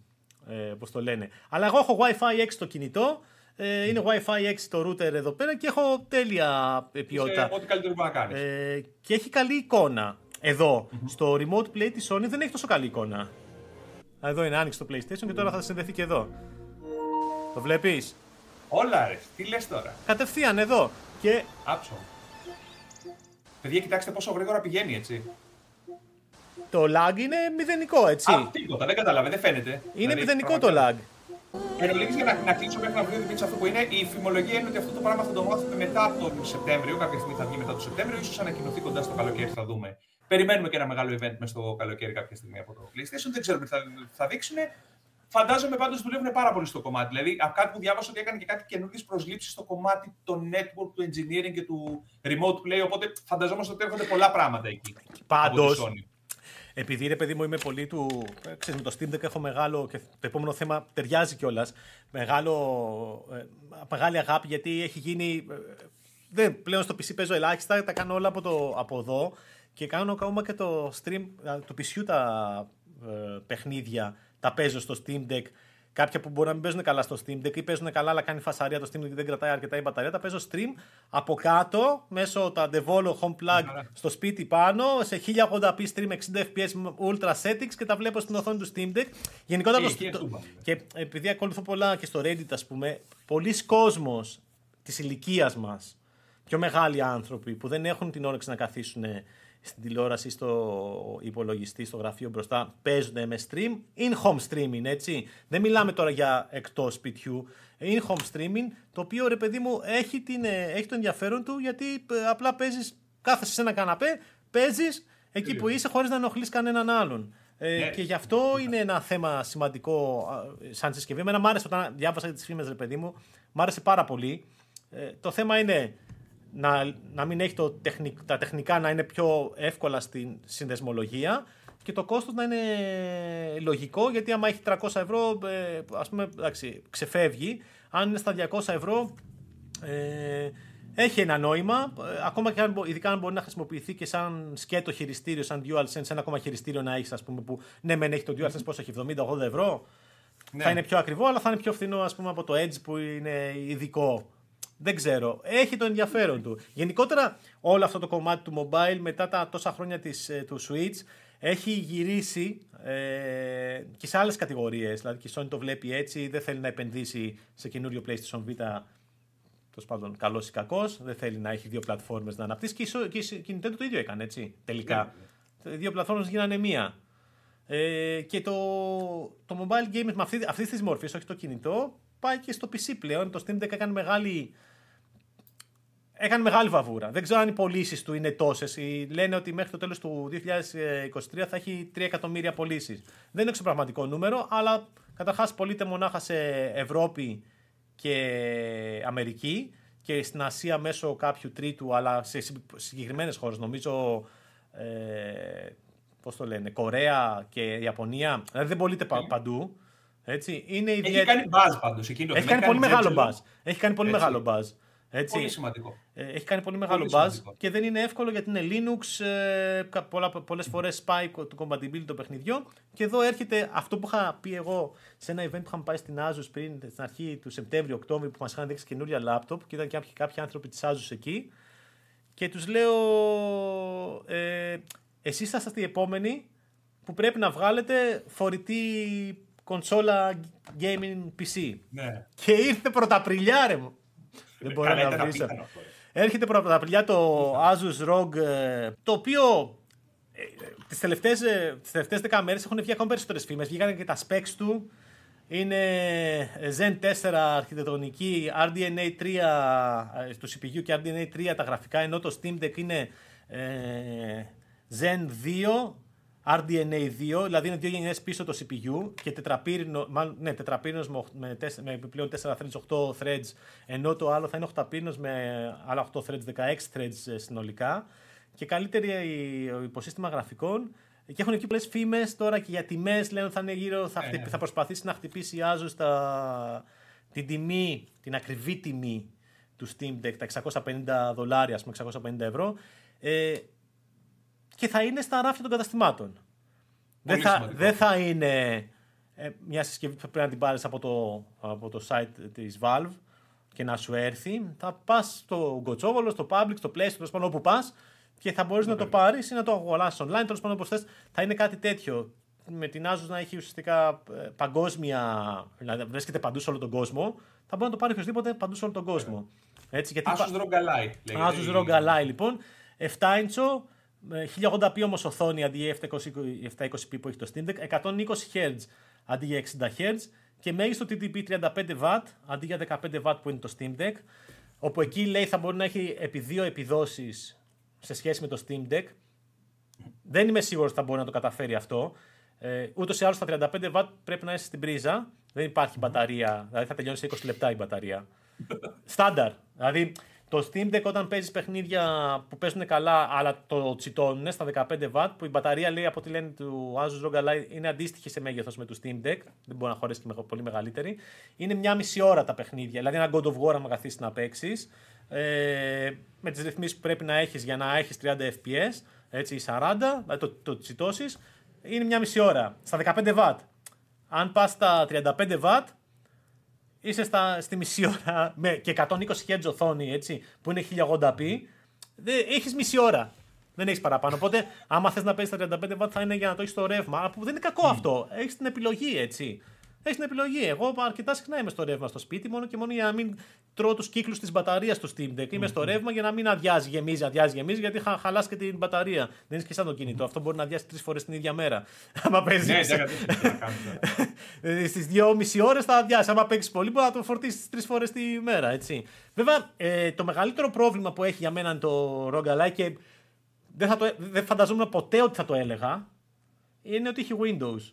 Speaker 1: Ε, Πώς το λένε. Αλλά εγώ έχω WiFi 6 στο κινητό. Ε, είναι WiFi 6 το router εδώ πέρα και έχω τέλεια ε, ποιότητα.
Speaker 2: Είσαι ό,τι καλύτερο μπορεί να κάνεις.
Speaker 1: Ε, και έχει καλή εικόνα. Εδώ, στο remote play της Sony δεν έχει τόσο καλή εικόνα. Εδώ είναι, άνοιξε το PlayStation και τώρα θα συνδεθεί και εδώ. Το βλέπεις;
Speaker 2: Όλα ρε, τι λες τώρα;
Speaker 1: Κατευθείαν εδώ. Και
Speaker 2: Άψο. Παιδιά, κοιτάξτε πόσο γρήγορα πηγαίνει έτσι.
Speaker 1: το lag είναι μηδενικό, έτσι.
Speaker 2: Α, τίποτα, δεν κατάλαβε, δεν φαίνεται.
Speaker 1: είναι
Speaker 2: Δηλαδή,
Speaker 1: μηδενικό το
Speaker 2: πραγματικά.
Speaker 1: lag.
Speaker 2: Εν ολίγης, για να, να κλείσω μέχρι να βρει ο Δημήτρης αυτό που είναι, η φημολογία είναι ότι αυτό το πράγμα θα το μάθουμε μετά από τον Σεπτέμβριο. Κάποια στιγμή θα βγει μετά τον Σεπτέμβριο, ίσως ανακοινωθεί κοντά στο καλοκαίρι, θα δούμε. Περιμένουμε και ένα μεγάλο event μέσα στο καλοκαίρι κάποια στιγμή από το PlayStation. Δεν ξέρουμε τι θα, θα δείξουν. Φαντάζομαι πάντως δουλεύουν πάρα πολύ στο κομμάτι. Δηλαδή, από κάτι που διάβασα ότι έκανε και κάτι καινούργιες προσλήψεις στο κομμάτι το network, του engineering και του remote play. Οπότε φανταζόμαστε ότι έρχονται πολλά πράγματα εκεί. από τη
Speaker 1: Πάντως,
Speaker 2: Sony.
Speaker 1: Επειδή ρε παιδί μου είμαι πολύ του. ε, Ξέρεις, με το Steam Deck έχω μεγάλο. και το επόμενο θέμα ταιριάζει κιόλας. Μεγάλο, ε, μεγάλη αγάπη γιατί έχει γίνει. ε, δεν, πλέον στο PC παίζω ελάχιστα, τα κάνω όλα από, το, από εδώ και κάνω ακόμα και το stream, ε, το PC τα ε, παιχνίδια, τα παίζω στο Steam Deck. κάποια που μπορεί να μην παίζουν καλά στο Steam Deck ή παίζουν καλά αλλά κάνει φασαρία το Steam Deck και δεν κρατάει αρκετά η μπαταρία, τα παίζω stream από κάτω μέσω τα Devolo Home Plug στο σπίτι πάνω σε 1080p stream 60 fps ultra settings και τα βλέπω στην οθόνη του Steam Deck. Γενικότερα το, και επειδή ακολουθώ πολλά και στο Reddit ας πούμε, πολλοί κόσμος της ηλικίας μας, πιο μεγάλοι άνθρωποι που δεν έχουν την όρεξη να καθίσουν στην τηλεόραση, στο υπολογιστή, στο γραφείο μπροστά, παίζουν με stream. In-home streaming, έτσι. Δεν μιλάμε τώρα για εκτός σπιτιού. In-home streaming, το οποίο ρε παιδί μου έχει, την, ε, έχει το ενδιαφέρον του γιατί ε, απλά παίζεις, κάθεσαι σε ένα καναπέ, παίζεις εκεί που είσαι χωρίς να ενοχλείς κανέναν άλλον. Ε, ναι. Και γι' αυτό είναι ένα θέμα σημαντικό σαν συσκευή. Εμένα μ' άρεσε όταν διάβασα τις φήμες, ρε παιδί μου, μ' άρεσε πάρα πολύ. Ε, το θέμα είναι να, να μην έχει το τα τεχνικά να είναι πιο εύκολα στην συνδεσμολογία και το κόστος να είναι λογικό γιατί άμα έχει 300 ευρώ ε, ας πούμε εντάξει, ξεφεύγει. Αν είναι στα 200 ευρώ ε, έχει ένα νόημα. Ε, ακόμα και αν, ειδικά αν μπορεί να χρησιμοποιηθεί και σαν σκέτο χειριστήριο σαν DualSense ένα ακόμα χειριστήριο να έχεις ας πούμε που ναι μεν έχει το DualSense πόσο έχει 70-80 ευρώ. Ναι. θα είναι πιο ακριβό αλλά θα είναι πιο φθηνό ας πούμε από το Edge που είναι ειδικό δεν ξέρω. Έχει το ενδιαφέρον του. Γενικότερα όλο αυτό το κομμάτι του mobile μετά τα τόσα χρόνια της, ε, του Switch έχει γυρίσει ε, και σε άλλες κατηγορίες. Δηλαδή και η Sony το βλέπει έτσι, δεν θέλει να επενδύσει σε καινούριο PlayStation Vita τέλος πάντων καλός ή κακός. Δεν θέλει να έχει δύο πλατφόρμες να αναπτύσσει. Και η, Nintendo το ίδιο έκανε έτσι τελικά. Yeah. Δύο πλατφόρμες γίνανε μία. Ε, και το, το mobile games με αυτή, αυτή τη μορφή, όχι το κινητό, πάει και στο PC πλέον. Το Steam Deck έκανε μεγάλη έκανε μεγάλη βαβούρα. Δεν ξέρω αν οι πωλήσεις του είναι τόσες. Λένε ότι μέχρι το τέλος του 2023 θα έχει 3 εκατομμύρια πωλήσεις. Δεν είναι εξωπραγματικό νούμερο, αλλά καταρχάς πωλείται μονάχα σε Ευρώπη και Αμερική και στην Ασία μέσω κάποιου τρίτου, αλλά σε συγκεκριμένες χώρες. Νομίζω. Ε, πώς το λένε, Κορέα και Ιαπωνία. Δηλαδή δεν πωλείται παντού. Έτσι. Είναι
Speaker 2: Έχει κάνει μπαζ πάντως.
Speaker 1: Έχει κάνει πολύ μεγάλο μπαζ. Έχει κάνει πολύ μεγάλο μπαζ.
Speaker 2: Έτσι. Πολύ σημαντικό.
Speaker 1: Ε, έχει κάνει πολύ μεγάλο πολύ buzz και δεν είναι εύκολο γιατί είναι Linux, ε, πολλά, πολλές φορές σπάει το compatibility των παιχνιδιών και εδώ έρχεται αυτό που είχα πει εγώ σε ένα event που είχαμε πάει στην Asus πριν στην αρχή του Σεπτέμβριο-Οκτώβριο που μας είχαν δείξει καινούρια λάπτοπ και ήταν και κάποιοι, κάποιοι άνθρωποι της Asus εκεί και τους λέω ε, εσείς θα είστε οι επόμενοι που πρέπει να βγάλετε φορητή κονσόλα gaming PC.
Speaker 2: Ναι.
Speaker 1: Και ήρθε πρωταπριλιά μου. Δεν μπορεί να βρεις. Έρχεται πρωταπριλιά το Asus ROG, ε, το οποίο ε, τις τελευταίες τις τελευταίες 10 μέρες έχουν βγει ακόμα περισσότερες φήμες. Βγήκαν και τα specs του. Είναι Zen 4 αρχιτεκτονική, RDNA 3 ε, στο CPU και RDNA 3 τα γραφικά, ενώ το Steam Deck είναι Zen 2 RDNA 2, δηλαδή είναι δύο γενιές πίσω το CPU και τετραπύρινο, μάλλον, ναι, τετραπύρινος με, με, με επιπλέον 4 threads, 8 threads, ενώ το άλλο θα είναι 8 με άλλα 8 threads, 16 threads ε, συνολικά και καλύτερη υποσύστημα γραφικών και έχουν εκεί πολλές φήμες τώρα και για τιμές. Λένε ότι θα, είναι γύρω, θα, ε, ναι. θα προσπαθήσει να χτυπήσει η Asus τα, την τιμή, την ακριβή τιμή του Steam Deck, τα 650 δολάρια, ας πούμε, 650 ευρώ. Ε, και θα είναι στα ράφια των καταστημάτων. Δεν θα, δεν θα είναι ε, μια συσκευή που πρέπει να την πάρεις από το, από το site της Valve και να σου έρθει. Θα πας στο Γκοτσόβολο, στο Public, στο Play, στο πάνω όπου πας και θα μπορείς να το πάρεις ή να το αγοράσει online. Τέλος πάντων, όπως θες, θα είναι κάτι τέτοιο. Με την Asus να έχει ουσιαστικά ε, παγκόσμια. Δηλαδή βρίσκεται παντού σε όλο τον κόσμο. Θα μπορεί να το πάρει οποιοδήποτε παντού σε όλο τον κόσμο. Έτσι,
Speaker 2: γιατί Asus ROG Ally.
Speaker 1: Asus ROG Ally, λοιπόν. 7 inch 1080p όμως οθόνη αντί για 720p που έχει το Steam Deck, 120 Hz αντί για 60 Hz και μέγιστο TDP 35W αντί για 15W που είναι το Steam Deck. Όπου εκεί λέει θα μπορεί να έχει επί δύο επιδόσεις σε σχέση με το Steam Deck. Δεν είμαι σίγουρος ότι θα μπορεί να το καταφέρει αυτό. Ε, Ούτως ή άλλως στα 35W πρέπει να είσαι στην πρίζα. Δεν υπάρχει μπαταρία. Δηλαδή θα τελειώσει σε 20 λεπτά η battery Στάνταρ. Δηλαδή το Steam Deck όταν παίζεις παιχνίδια που παίζουν καλά, αλλά το τσιτώνουν στα 15W, που η μπαταρία λέει από ό,τι λένε του Asus ROG Ally είναι αντίστοιχη σε μέγεθος με το Steam Deck, δεν μπορεί να χωρέσει και πολύ μεγαλύτερη. Είναι μια μισή ώρα τα παιχνίδια. Δηλαδή, ένα God of War, άμα καθίσεις να παίξεις, ε, με τις ρυθμίσεις που πρέπει να έχεις για να έχεις 30 FPS, έτσι, 40, δηλαδή το, το τσιτώσεις, είναι μια μισή ώρα στα 15W. αν πας στα 35 W, είσαι στα, στη μισή ώρα με, και 120 Hz οθόνη, έτσι, που είναι 1080p, έχεις μισή ώρα. Δεν έχεις παραπάνω. Οπότε, άμα θες να παίζεις στα 35 W, θα είναι για να το έχεις στο ρεύμα. Που δεν είναι κακό αυτό. Έχεις την επιλογή, έτσι. Έχεις την επιλογή. Εγώ αρκετά συχνά είμαι στο ρεύμα στο σπίτι, μόνο και μόνο για να μην τρώω τους κύκλους της μπαταρίας του Steam Deck. Είμαι στο ρεύμα για να μην αδειάζει, γεμίζει, αδειάζει, γεμίζει, γιατί θα χαλάσει και την μπαταρία. Δεν είναι και σαν το κινητό. Αυτό μπορεί να αδειάσει τρεις φορές την ίδια μέρα. Άμα παίζεις. Ναι, Στις δυόμιση ώρες θα αδειάσει. Άμα παίξεις πολύ, μπορεί να το φορτίσεις τρεις φορές τη μέρα. Έτσι. Βέβαια, ε, το μεγαλύτερο πρόβλημα που έχει για μένα είναι το Rogalike και δεν, θα το, δεν φανταζόμουν ποτέ ότι θα το έλεγα. Είναι ότι έχει Windows.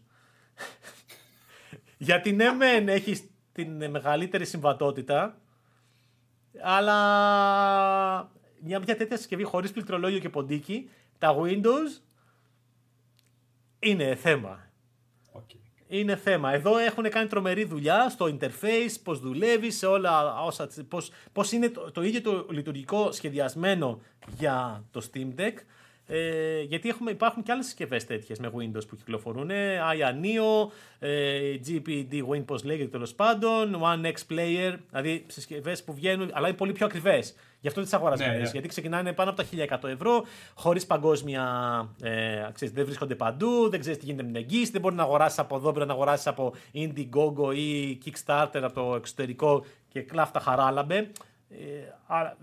Speaker 1: Γιατί ναι, μεν έχεις την μεγαλύτερη συμβατότητα, αλλά μια, μια τέτοια συσκευή χωρίς πληκτρολόγιο και ποντίκι, τα Windows είναι θέμα. Είναι θέμα. Εδώ έχουν κάνει τρομερή δουλειά στο interface, πώς δουλεύεις, σε όλα όσα, πώς, πώς είναι το, το ίδιο το λειτουργικό σχεδιασμένο για το Steam Deck. Ε, γιατί έχουμε, υπάρχουν και άλλες συσκευές τέτοιες με Windows που κυκλοφορούν. Aya Neo, ε, GPD Win, πώς λέγεται τέλος πάντων, One X Player, δηλαδή συσκευές που βγαίνουν, αλλά είναι πολύ πιο ακριβές. Γι' αυτό τις αγοράζει ναι, ναι. Γιατί ξεκινάνε πάνω από τα 1100 ευρώ, χωρίς παγκόσμια. Ε, ξέρεις, δεν βρίσκονται παντού, δεν ξέρεις τι γίνεται με την εγγύηση, δεν μπορεί να αγοράσεις από εδώ, πρέπει να αγοράσεις από Indiegogo ή Kickstarter από το εξωτερικό και κλάφτα χαράλαμπε. Ε,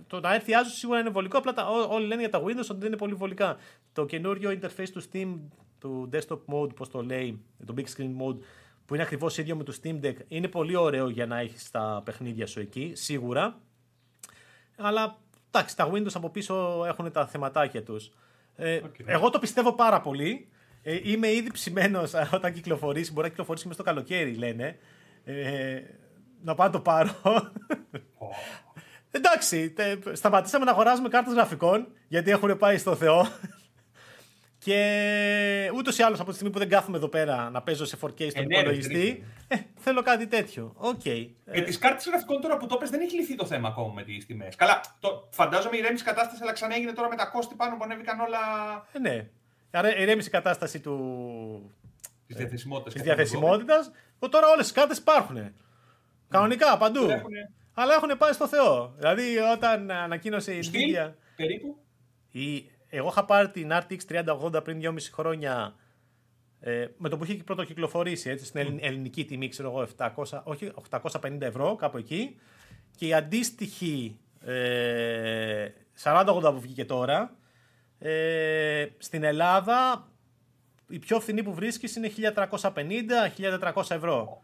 Speaker 1: το να έρθει Asus σίγουρα είναι βολικό, απλά τα, ό, όλοι λένε για τα Windows ότι δεν είναι πολύ βολικά. Το καινούριο interface του Steam, του desktop mode, πώς το λέει, το big screen mode, που είναι ακριβώς ίδιο με το Steam Deck, είναι πολύ ωραίο για να έχεις τα παιχνίδια σου εκεί, σίγουρα. Αλλά εντάξει, τα Windows από πίσω έχουν τα θεματάκια τους. Ε, Εγώ το πιστεύω πάρα πολύ. Ε, είμαι ήδη ψημένος όταν κυκλοφορήσει. Μπορεί να κυκλοφορήσει μέσα στο καλοκαίρι, λένε. Ε, να πάω να το πάρω. Εντάξει, σταματήσαμε να αγοράζουμε κάρτες γραφικών γιατί έχουν πάει στο Θεό. Και ούτως ή άλλως από τη στιγμή που δεν κάθομαι εδώ πέρα να παίζω σε 4K στον ε, ναι, υπολογιστή, ε, θέλω κάτι τέτοιο. Okay.
Speaker 2: Ε, τις κάρτες γραφικών τώρα που το πες δεν έχει λυθεί το θέμα ακόμα με τις τιμές. Καλά, το, φαντάζομαι η ηρέμηση κατάσταση, αλλά ξανά έγινε τώρα με τα κόστη πάνω που ανέβηκαν όλα.
Speaker 1: Ε, ναι. Άρα η ηρέμηση κατάσταση του.
Speaker 2: Της διαθεσιμότητας.
Speaker 1: Της διαθεσιμότητας. Τώρα όλες τις κάρτες υπάρχουν. Κανονικά παντού. Αλλά έχουν πάει στο Θεό. Δηλαδή, όταν ανακοίνωσε η Nvidia.
Speaker 2: Περίπου.
Speaker 1: Η... Εγώ είχα πάρει την RTX 3080 πριν 2,5 χρόνια. Ε, με το που είχε πρώτο κυκλοφορήσει έτσι, στην ελληνική τιμή, ξέρω εγώ, 700, όχι, 850 ευρώ, κάπου εκεί. Και η αντίστοιχη ε, 4080 που βγήκε τώρα, ε, στην Ελλάδα η πιο φθηνή που βρίσκεις είναι 1350-1400 ευρώ.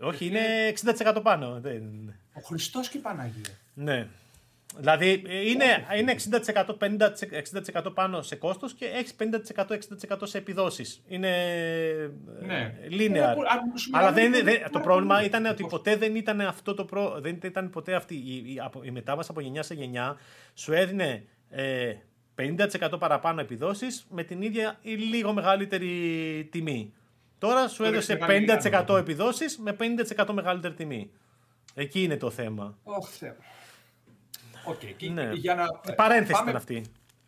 Speaker 1: Όχι, είναι 60% πάνω.
Speaker 2: Ο Χριστός και η Παναγία.
Speaker 1: Ναι. Δηλαδή είναι, είναι 60%, 50, 60% πάνω σε κόστος και έχεις 50% 60% σε επιδόσεις. Είναι ναι. linear. Αλλά δεν, δεν, το πρόβλημα ήταν ότι ποτέ δεν ήταν αυτό το προ, δεν ήταν ποτέ αυτή η, η, η μετάβαση από γενιά σε γενιά σου έδινε ε, 50% παραπάνω επιδόσεις με την ίδια ή λίγο μεγαλύτερη τιμή. Τώρα σου έδωσε 50% επιδόσεις με 50% μεγαλύτερη τιμή. Εκεί είναι το θέμα.
Speaker 2: Όχι. Okay. Ναι. Για να...
Speaker 1: Παρένθεση Πάμε... ήταν αυτή.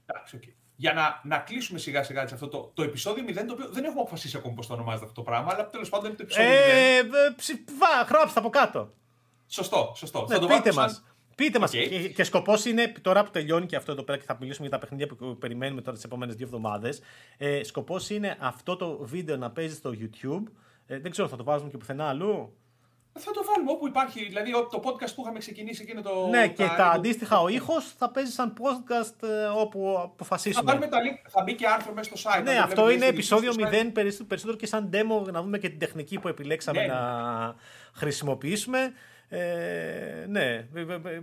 Speaker 2: Εντάξει, okay. Για να, να κλείσουμε σιγά σιγά σε αυτό το, το επεισόδιο 0, το οποίο δεν έχουμε αποφασίσει ακόμα πώς το ονομάζεται αυτό το πράγμα, αλλά τέλος πάντων είναι το επεισόδιο
Speaker 1: ε, 0. Βα, γράψτε από κάτω.
Speaker 2: Σωστό, σωστό.
Speaker 1: Ναι, θα το πείτε μας. Σαν... Πείτε μας. Και, και σκοπός είναι, τώρα που τελειώνει και αυτό εδώ πέρα και θα μιλήσουμε για τα παιχνίδια που περιμένουμε τώρα τις επόμενες δύο εβδομάδες. Ε, σκοπός είναι αυτό το βίντεο να παίζει στο YouTube. Ε, δεν ξέρω, θα το βάζουμε και πουθενά αλλού;
Speaker 2: Θα το βάλουμε όπου υπάρχει. Δηλαδή το podcast που είχαμε ξεκινήσει εκείνο το.
Speaker 1: Ναι, και τα, αντίστοιχα ο ήχος θα παίζει σαν podcast ε, όπου αποφασίσουμε.
Speaker 2: Θα, τα link, θα μπει και άρθρο μέσα στο site.
Speaker 1: Ναι, αυτό είναι επεισόδιο 0, περισσότερο και σαν demo να δούμε και την τεχνική που επιλέξαμε ναι, να ναι. χρησιμοποιήσουμε. Ε, ναι,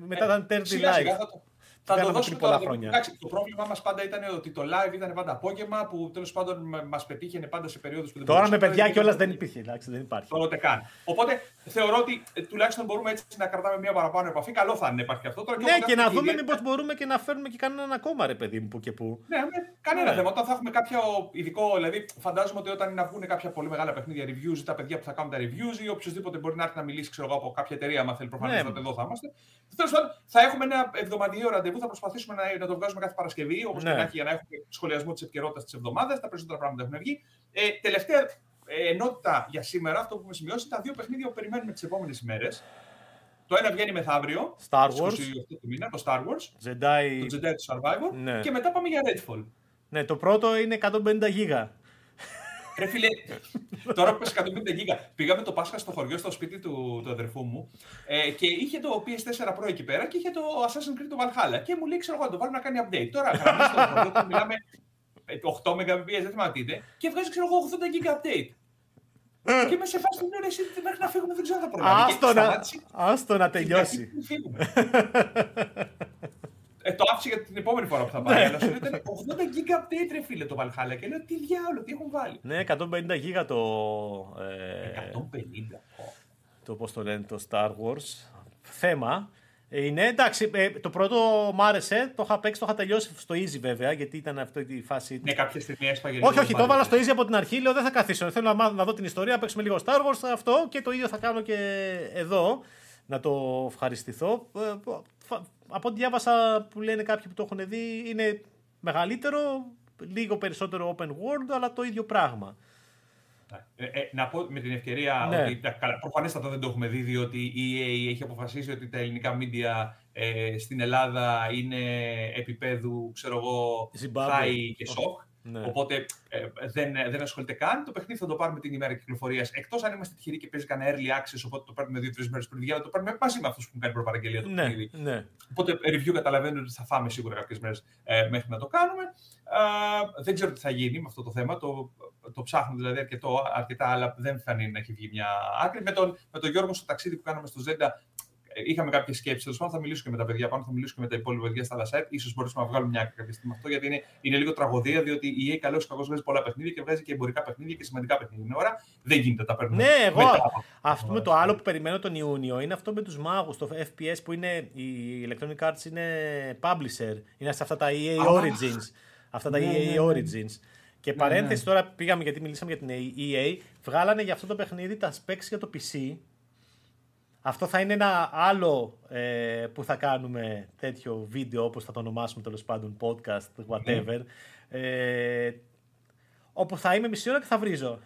Speaker 1: μετά ήταν 30 live.
Speaker 2: Θα το δώσουμε πολλά χρόνια. Εντάξει, το πρόβλημά μας πάντα ήταν ότι το live ήταν πάντα απόγευμα που τέλος πάντων μα πετύχαινε πάντα σε περίοδους που δεν
Speaker 1: Τώρα με παιδιά κιόλα δεν υπήρχε. Εντάξει, δεν υπάρχει.
Speaker 2: Τώρα ούτε καν. Οπότε θεωρώ ότι ε, τουλάχιστον μπορούμε έτσι να κρατάμε μια παραπάνω επαφή. Καλό θα είναι να υπάρχει αυτό.
Speaker 1: Τώρα, ναι, και, να δούμε μήπως μπορούμε και να φέρουμε και κανέναν ακόμα ρε παιδί μου που και που.
Speaker 2: Ναι, ναι κανένα ναι. θέμα. Όταν θα έχουμε κάποιο ειδικό, δηλαδή φαντάζομαι ότι όταν να βγουν κάποια πολύ μεγάλα παιχνίδια reviews ή τα παιδιά που θα κάνουν τα reviews ή οποιοδήποτε μπορεί να έρθει να μιλήσει ξέρω, από κάποια εταιρεία, αν θέλει προφανώς ναι. εδώ θα είμαστε. Τέλος πάντων, θα έχουμε ένα εβδομαδιαίο ραντεβού, θα προσπαθήσουμε να να το βγάζουμε κάθε Παρασκευή, όπως ναι. και να έχει, για να έχουμε σχολιασμό της επικαιρότητας της εβδομάδας. Τα περισσότερα πράγματα έχουν βγει. Ε, τελευταία ε, ενότητα για σήμερα, αυτό που έχουμε σημειώσει, τα δύο παιχνίδια που περιμένουμε τις επόμενες ημέρες. Το ένα βγαίνει μεθαύριο,
Speaker 1: Star
Speaker 2: στις
Speaker 1: Wars.
Speaker 2: 28 του μήνα, το Star Wars,
Speaker 1: Jedi...
Speaker 2: το Jedi του Survivor,
Speaker 1: Ναι.
Speaker 2: και μετά πάμε για Redfall.
Speaker 1: Ναι, το πρώτο είναι 150 γίγα.
Speaker 2: Ρε φίλε, τώρα που πες 150 γίγα, πήγαμε το Πάσχα στο χωριό, στο σπίτι του, του αδερφού μου ε, και είχε το PS4 Pro εκεί πέρα και είχε το Assassin's Creed το Valhalla και μου λέει, ξέρω εγώ, να το βάλουμε να κάνει update. Τώρα γραμμή στο χωριό του μιλάμε ε, 8 Mbps, δεν θυμάμαι τι είναι, και βγάζει, ξέρω εγώ, 80 γίγα update. και είμαι σε φάση που λέω, εσύ μέχρι να φύγουμε δεν ξέρω αν θα προλάβει. Και
Speaker 1: Άστο να,
Speaker 2: σταμάτησε
Speaker 1: άστο να
Speaker 2: και
Speaker 1: τελειώσει.
Speaker 2: γιατί μην φύγουμε. Ε, το άφησε για την επόμενη φορά που θα πάει. Αλλά σου λέει ήταν 80 gig update, ρε φίλε, το Valhalla. Και λέω τι διάολο, τι έχουν βάλει.
Speaker 1: Ναι, 150 γίγα το. Ε,
Speaker 2: 150. Ω.
Speaker 1: το πώς το λένε, το Star Wars. Θέμα. Ε, Είναι εντάξει, ε, το πρώτο μ' άρεσε, το είχα παίξει, το είχα τελειώσει στο easy βέβαια, γιατί ήταν αυτή η φάση.
Speaker 2: Ναι, κάποια στιγμή έσπαγε
Speaker 1: όχι,
Speaker 2: λίγο
Speaker 1: όχι, το
Speaker 2: πάλι.
Speaker 1: έβαλα στο easy από την αρχή. Λέω δεν θα καθίσω. Θέλω να, μάθω- να δω την ιστορία, να παίξουμε λίγο Star Wars αυτό και το ίδιο θα κάνω και εδώ. Να το ευχαριστηθώ. Ε, φα- Από ό,τι διάβασα που λένε κάποιοι που το έχουν δει, είναι μεγαλύτερο, λίγο περισσότερο open world, αλλά το ίδιο πράγμα.
Speaker 2: Ε, ε, να πω με την ευκαιρία
Speaker 1: Ναι.
Speaker 2: ότι τα- καλά, προφανέστατα δεν το έχουμε δει, διότι η EA έχει αποφασίσει ότι τα ελληνικά media ε, στην Ελλάδα είναι επίπεδου, ξέρω εγώ,
Speaker 1: Zimbabwe.
Speaker 2: high και shock.
Speaker 1: Ναι.
Speaker 2: Οπότε ε, δεν, δεν ασχολείται καν. Το παιχνίδι θα το πάρουμε την ημέρα κυκλοφορίας. Εκτός αν είμαστε τυχεροί και παίζει κανένα early access, οπότε το παίρνουμε δύο-τρει μέρες πριν βγει, αλλά το παίρνουμε μαζί με αυτούς που έχουν κάνει προπαραγγελία το
Speaker 1: Ναι,
Speaker 2: παιχνίδι.
Speaker 1: ναι.
Speaker 2: Οπότε review καταλαβαίνω ότι θα φάμε σίγουρα κάποιες μέρες ε, μέχρι να το κάνουμε. Ε, δεν ξέρω τι θα γίνει με αυτό το θέμα. Το, το ψάχνω δηλαδή αρκετό, αρκετά, αλλά δεν φανεί να έχει βγει μια άκρη. Με τον, με τον Γιώργο στο ταξίδι που κάναμε στο Zenda, ε, είχαμε κάποιες σκέψεις. Τέλος πάντων, θα μιλήσω και με τα παιδιά πάνω, θα μιλήσω και με τα υπόλοιπα παιδιά στα άλλα site. σω μπορέσουμε να βγάλουμε μια άκρη κάποια στιγμή αυτό, γιατί είναι, είναι λίγο τραγωδία, διότι η EA καλώς ή κακώς βγάζει πολλά παιχνίδια και βγάζει και εμπορικά παιχνίδια και σημαντικά παιχνίδια την ώρα. Δεν γίνεται να τα παίρνουμε.
Speaker 1: Ναι, εγώ
Speaker 2: μετά από-
Speaker 1: αυτό με το άλλο που περιμένω τον Ιούνιο είναι αυτό με τους μάγους, το FPS που είναι, η Electronic Arts είναι publisher, είναι σε αυτά τα EA
Speaker 2: Α,
Speaker 1: Origins, αυτά τα
Speaker 2: ναι,
Speaker 1: EA
Speaker 2: ναι, ναι.
Speaker 1: Origins. Και παρένθεση τώρα πήγαμε γιατί μιλήσαμε για την EA, βγάλανε για αυτό το παιχνίδι τα specs για το PC. Αυτό θα είναι ένα άλλο ε, που θα κάνουμε τέτοιο βίντεο όπως θα το ονομάσουμε τέλος πάντων podcast, whatever. Ε, όπου θα είμαι μισή ώρα και θα βρίζω.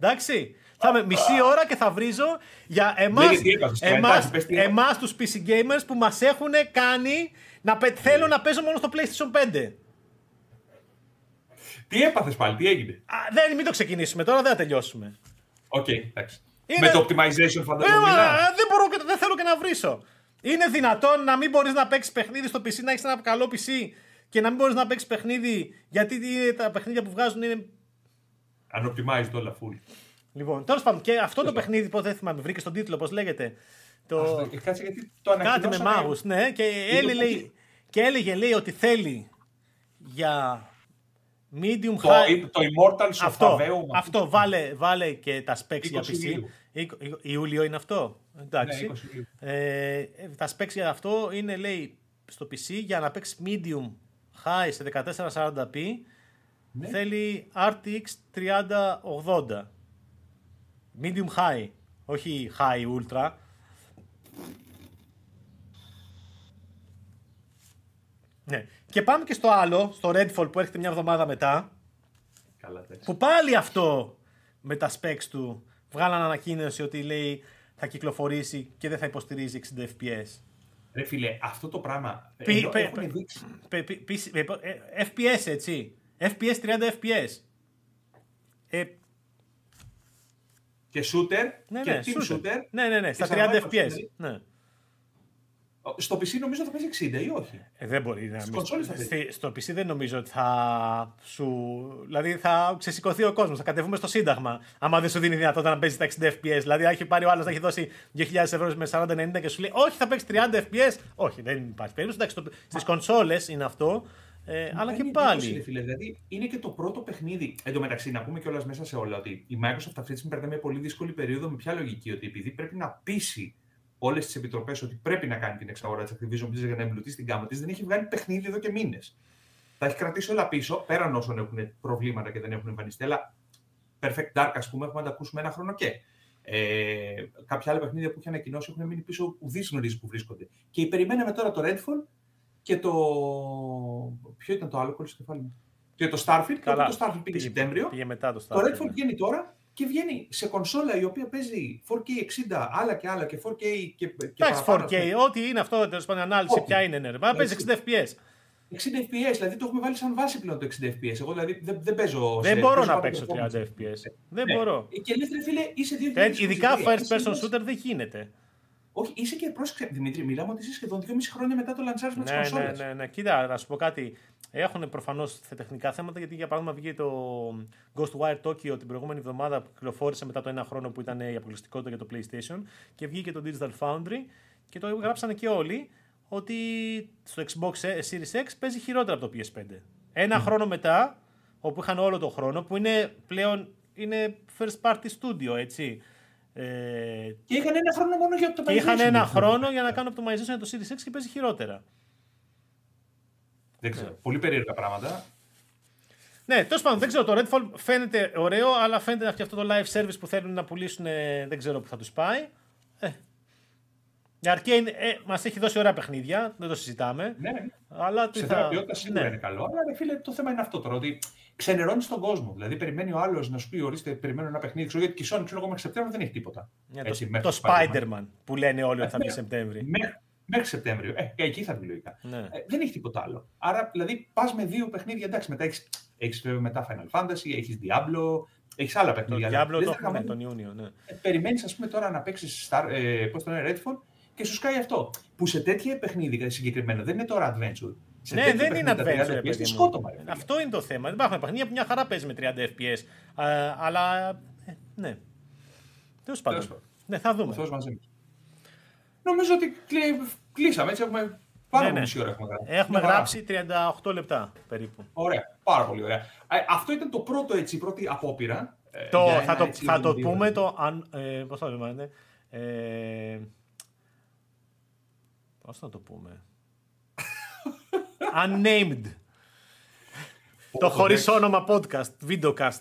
Speaker 1: Εντάξει. Θα είμαι μισή ώρα και θα βρίζω για εμάς,
Speaker 2: Λέγε τι έπαθες τώρα,
Speaker 1: εμάς,
Speaker 2: εντάξει, πες τι έπαθες.
Speaker 1: εμάς τους PC gamers που μας έχουν κάνει να πε- θέλω να παίζω μόνο στο PlayStation 5.
Speaker 2: Τι έπαθες πάλι, τι έγινε;
Speaker 1: Α, δεν, μην το ξεκινήσουμε τώρα, δεν θα τελειώσουμε.
Speaker 2: Οκ, εντάξει.
Speaker 1: Είναι-
Speaker 2: Με το optimization
Speaker 1: Ε,
Speaker 2: φαντάζομαι
Speaker 1: μα,
Speaker 2: μιλάς.
Speaker 1: ε, δεν, μπορώ, και- δεν θέλω και να βρίσω. Είναι δυνατόν να μην μπορείς να παίξεις παιχνίδι στο PC, να έχεις ένα καλό PC και να μην μπορείς να παίξεις παιχνίδι γιατί είναι- τα παιχνίδια που βγάζουν είναι.
Speaker 2: Αν optimized όλα full.
Speaker 1: Λοιπόν, τέλος πάντων, και αυτό το παιχνίδι, πώς δεν θυμάμαι, βρήκες στον τίτλο, πώς λέγεται; Το...
Speaker 2: Ε, Κάτσε γιατί το
Speaker 1: Κάτι με
Speaker 2: ανακοινώσανε.
Speaker 1: μάγου, ναι, και, έλεγε, λέει, και έλεγε λέει, ότι θέλει για medium
Speaker 2: Το,
Speaker 1: high.
Speaker 2: το Immortals of
Speaker 1: Αυτό,
Speaker 2: Aveum.
Speaker 1: αυτό βάλε, βάλε και τα specs για
Speaker 2: 20
Speaker 1: PC.
Speaker 2: Ιουλίου.
Speaker 1: Είκο- Ιούλιο είναι αυτό; Εντάξει.
Speaker 2: Ναι, 20 Ιουλίου.
Speaker 1: ε, ε, τα specs για αυτό είναι λέει στο PC για να παίξεις medium high σε 1440p
Speaker 2: Ναι.
Speaker 1: θέλει RTX 3080. Medium high, όχι high ultra. Ναι. Και πάμε και στο άλλο, στο Redfall που έρχεται μια εβδομάδα μετά.
Speaker 2: Καλά, εντάξει.
Speaker 1: Που πάλι αυτό με τα specs του βγάλαν ανακοίνωση ότι λέει θα κυκλοφορήσει και δεν θα υποστηρίζει 60 FPS.
Speaker 2: Ρε φίλε, αυτό το πράγμα.
Speaker 1: Πι-
Speaker 2: ενώ
Speaker 1: πε-
Speaker 2: έχουν
Speaker 1: πε-
Speaker 2: δείξει.
Speaker 1: πε- πε- πι- ε, ε, FPS έτσι. FPS 30 FPS. Ε,
Speaker 2: Και shooter
Speaker 1: ναι,
Speaker 2: και
Speaker 1: ναι,
Speaker 2: team
Speaker 1: shooter.
Speaker 2: shooter.
Speaker 1: Ναι, ναι, ναι, στα
Speaker 2: και
Speaker 1: 30
Speaker 2: survival
Speaker 1: FPS.
Speaker 2: shooter.
Speaker 1: Ναι.
Speaker 2: Στο PC νομίζω θα παίζει 60 ή όχι;
Speaker 1: Ε, δεν μπορεί να
Speaker 2: Στις
Speaker 1: μην-
Speaker 2: κονσόλες θα
Speaker 1: στη- Στο PC δεν νομίζω ότι θα σου. Δηλαδή θα ξεσηκωθεί ο κόσμος. Θα κατεβούμε στο Σύνταγμα. Άμα δεν σου δίνει δυνατότητα να παίζεις τα 60 FPS. Δηλαδή, έχει πάρει ο άλλος να έχει δώσει 2.000 ευρώ με 40-90 και σου λέει Όχι, θα παίξεις 30 FPS. Όχι, δεν υπάρχει περίπτωση. Εντάξει, στις κονσόλες είναι αυτό. Ε, αλλά
Speaker 2: Μα
Speaker 1: και
Speaker 2: είναι
Speaker 1: πάλι.
Speaker 2: εντύπωση, ρε φίλε. Δηλαδή είναι και το πρώτο παιχνίδι. Εν τω μεταξύ, να πούμε κιόλας μέσα σε όλα ότι η Microsoft αυτή τη στιγμή περνάει μια πολύ δύσκολη περίοδο με ποια λογική. Ότι επειδή πρέπει να πείσει όλες τις επιτροπές ότι πρέπει να κάνει την εξαγορά της Activision Blizzard για να εμπλουτίσει την γάμα της, δεν έχει βγάλει παιχνίδι εδώ και μήνες. Τα έχει κρατήσει όλα πίσω, πέραν όσων έχουν προβλήματα και δεν έχουν εμφανιστεί. Αλλά Perfect Dark, ας πούμε, έχουμε να τα ακούσουμε ένα χρόνο και. Ε, κάποια άλλα παιχνίδια που έχει ανακοινώσει έχουν μείνει πίσω, ουδή γνωρίζεις που βρίσκονται. Και περιμέναμε τώρα το Redfall και το. Ποιο ήταν το άλλο κόλλησε στο κεφάλι μου. Και το Starfield, Καλά. και το Starfield πήγε Σεπτέμβριο.
Speaker 1: Πήγε μετά το
Speaker 2: Starfield. Το Redfall ναι. βγαίνει τώρα και βγαίνει σε κονσόλα η οποία παίζει 4K 60, άλλα και άλλα και 4K και, και
Speaker 1: Εντάξει, 4K, ό,τι είναι αυτό, τέλος πάντων, ανάλυση okay. ποια είναι, ναι. Μα παίζει 60 FPS.
Speaker 2: 60 FPS, δηλαδή το έχουμε βάλει σαν βάση πλέον το 60 FPS. Εγώ δηλαδή δεν, δεν παίζω.
Speaker 1: Δεν σε, μπορώ να παίξω 30 FPS. Δεν ναι. μπορώ.
Speaker 2: Και λες, φίλε, είσαι 2000.
Speaker 1: Ε, ειδικά first person shooter δεν γίνεται.
Speaker 2: Όχι, είσαι και πρόσεξε, Δημήτρη, μιλάμε ότι είσαι σχεδόν 2,5 χρόνια μετά το λαντσάρισμα ναι, τη
Speaker 1: Ναι, ναι, ναι. Κοίτα, να σου πω κάτι. Έχουν προφανώς τεχνικά θέματα γιατί για παράδειγμα βγήκε το Ghostwire Tokyo την προηγούμενη εβδομάδα που κυκλοφόρησε μετά το ένα χρόνο που ήταν η αποκλειστικότητα για το PlayStation και βγήκε το Digital Foundry και το γράψανε και όλοι ότι στο Xbox Series X παίζει χειρότερα από το PS5. Ένα mm. χρόνο μετά, όπου είχαν όλο το χρόνο, που είναι πλέον είναι first party studio, έτσι.
Speaker 2: Ε, και είχαν ένα χρόνο μόνο για το
Speaker 1: Και είχαν ένα χρόνο για να κάνουν optimization για το Series X και παίζει χειρότερα.
Speaker 2: Δεν ξέρω. Ναι. Πολύ περίεργα πράγματα.
Speaker 1: Ναι, τέλος πάντων, δεν ξέρω. Το Redfall φαίνεται ωραίο, αλλά φαίνεται και αυτό το live service που θέλουν να πουλήσουν. Δεν ξέρω που θα τους πάει. Ε, η Arcane ε, μας έχει δώσει ωραία παιχνίδια, δεν το συζητάμε.
Speaker 2: Ναι,
Speaker 1: αλλά
Speaker 2: σε θα... ποιότητα σίγουρα ναι. είναι καλό. Αλλά φίλε, το θέμα είναι αυτό τώρα. Ότι ξενερώνεις τον κόσμο. Δηλαδή, περιμένει ο άλλος να σου πει: Ορίστε, περιμένω ένα παιχνίδι. Ξέρω γιατί η Sony, ξέρω εγώ, μέχρι Σεπτέμβριο δεν έχει τίποτα.
Speaker 1: Yeah, Έτσι, το, το Spider-Man που λένε όλοι ότι θα βγει Σεπτέμβριο.
Speaker 2: Μέχρι, μέχρι Σεπτέμβριο. Ε, και εκεί θα βγει λογικά. Ναι. Ε, δεν έχει τίποτα άλλο. Άρα, δηλαδή, πας με δύο παιχνίδια. Εντάξει, μετά έχεις μετά Final Fantasy, έχεις Diablo, έχεις άλλα παιχνίδια.
Speaker 1: Το Diablo το έχουμε τον Ιούνιο. Ναι.
Speaker 2: Ε, περιμένεις, ας πούμε, τώρα να παίξεις ε, πώς το λένε, Redfall και σου σκάει αυτό. Που σε τέτοια παιχνίδι συγκεκριμένα δεν είναι τώρα adventure.
Speaker 1: Σε ναι, δεν είναι adventure. FPS, σκότωμα, αυτό είναι το θέμα. Δεν υπάρχουν παιχνίδια που μια χαρά παίζει με 30 FPS. Α, αλλά. Ε, ναι. Τέλος πάντων. Ναι, θα δούμε.
Speaker 2: μαζί Νομίζω ότι κλείσαμε έτσι. Έχουμε Πάρα ναι, ναι. μισή ώρα έχουμε γράψει.
Speaker 1: Έχουμε γράψει 38 λεπτά περίπου.
Speaker 2: Ωραία. Πάρα πολύ ωραία. Ε, αυτό ήταν το πρώτο έτσι, η πρώτη απόπειρα.
Speaker 1: Ε, το, θα, το, θα το πούμε το. Αν, ε, πώς θα το πούμε, ε, Πώς θα το πούμε; Unnamed. το χωρίς όνομα podcast, videocast.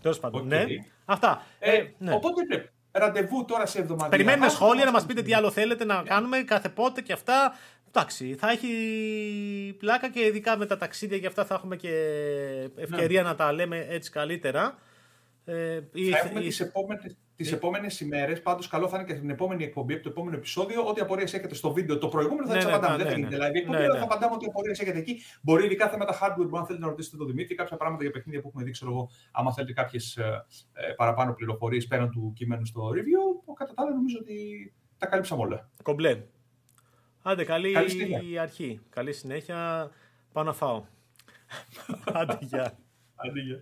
Speaker 1: Τέλος πάντων. Ναι. Αυτά.
Speaker 2: Ε, ε, ναι. Οπότε ραντεβού τώρα σε εβδομάδα.
Speaker 1: Περιμένουμε σχόλια να μας πείτε τι άλλο θέλετε να κάνουμε κάθε πότε και αυτά. Εντάξει, θα έχει πλάκα και ειδικά με τα ταξίδια και αυτά θα έχουμε και ευκαιρία ναι. να τα λέμε έτσι καλύτερα.
Speaker 2: Ε, θα έχουμε η... τις επόμενες, τις ε... επόμενες ημέρες, πάντως καλό θα είναι και την επόμενη εκπομπή, το επόμενο επεισόδιο, ό,τι απορίες έχετε στο βίντεο. Το προηγούμενο θα ναι, τις ναι, απαντάμε, ναι, δεν θα ναι, γίνεται live εκπομπή, ναι, αλλά θα απαντάμε ό,τι απορίες έχετε εκεί. Μπορεί ειδικά θέματα hardware που αν θέλετε να ρωτήσετε τον Δημήτρη, κάποια πράγματα για παιχνίδια που έχουμε δείξει, εγώ, άμα θέλετε κάποιες ε, ε, παραπάνω πληροφορίες πέραν του κειμένου στο review, κατά τα άλλα νομίζω ότι τα κάλυψαμε όλα.
Speaker 1: Κομπλέ. Άντε, καλή, καλή αρχή. Καλή συνέχεια. Πάω να φάω. Άντε, γεια.
Speaker 2: Άντε, γεια.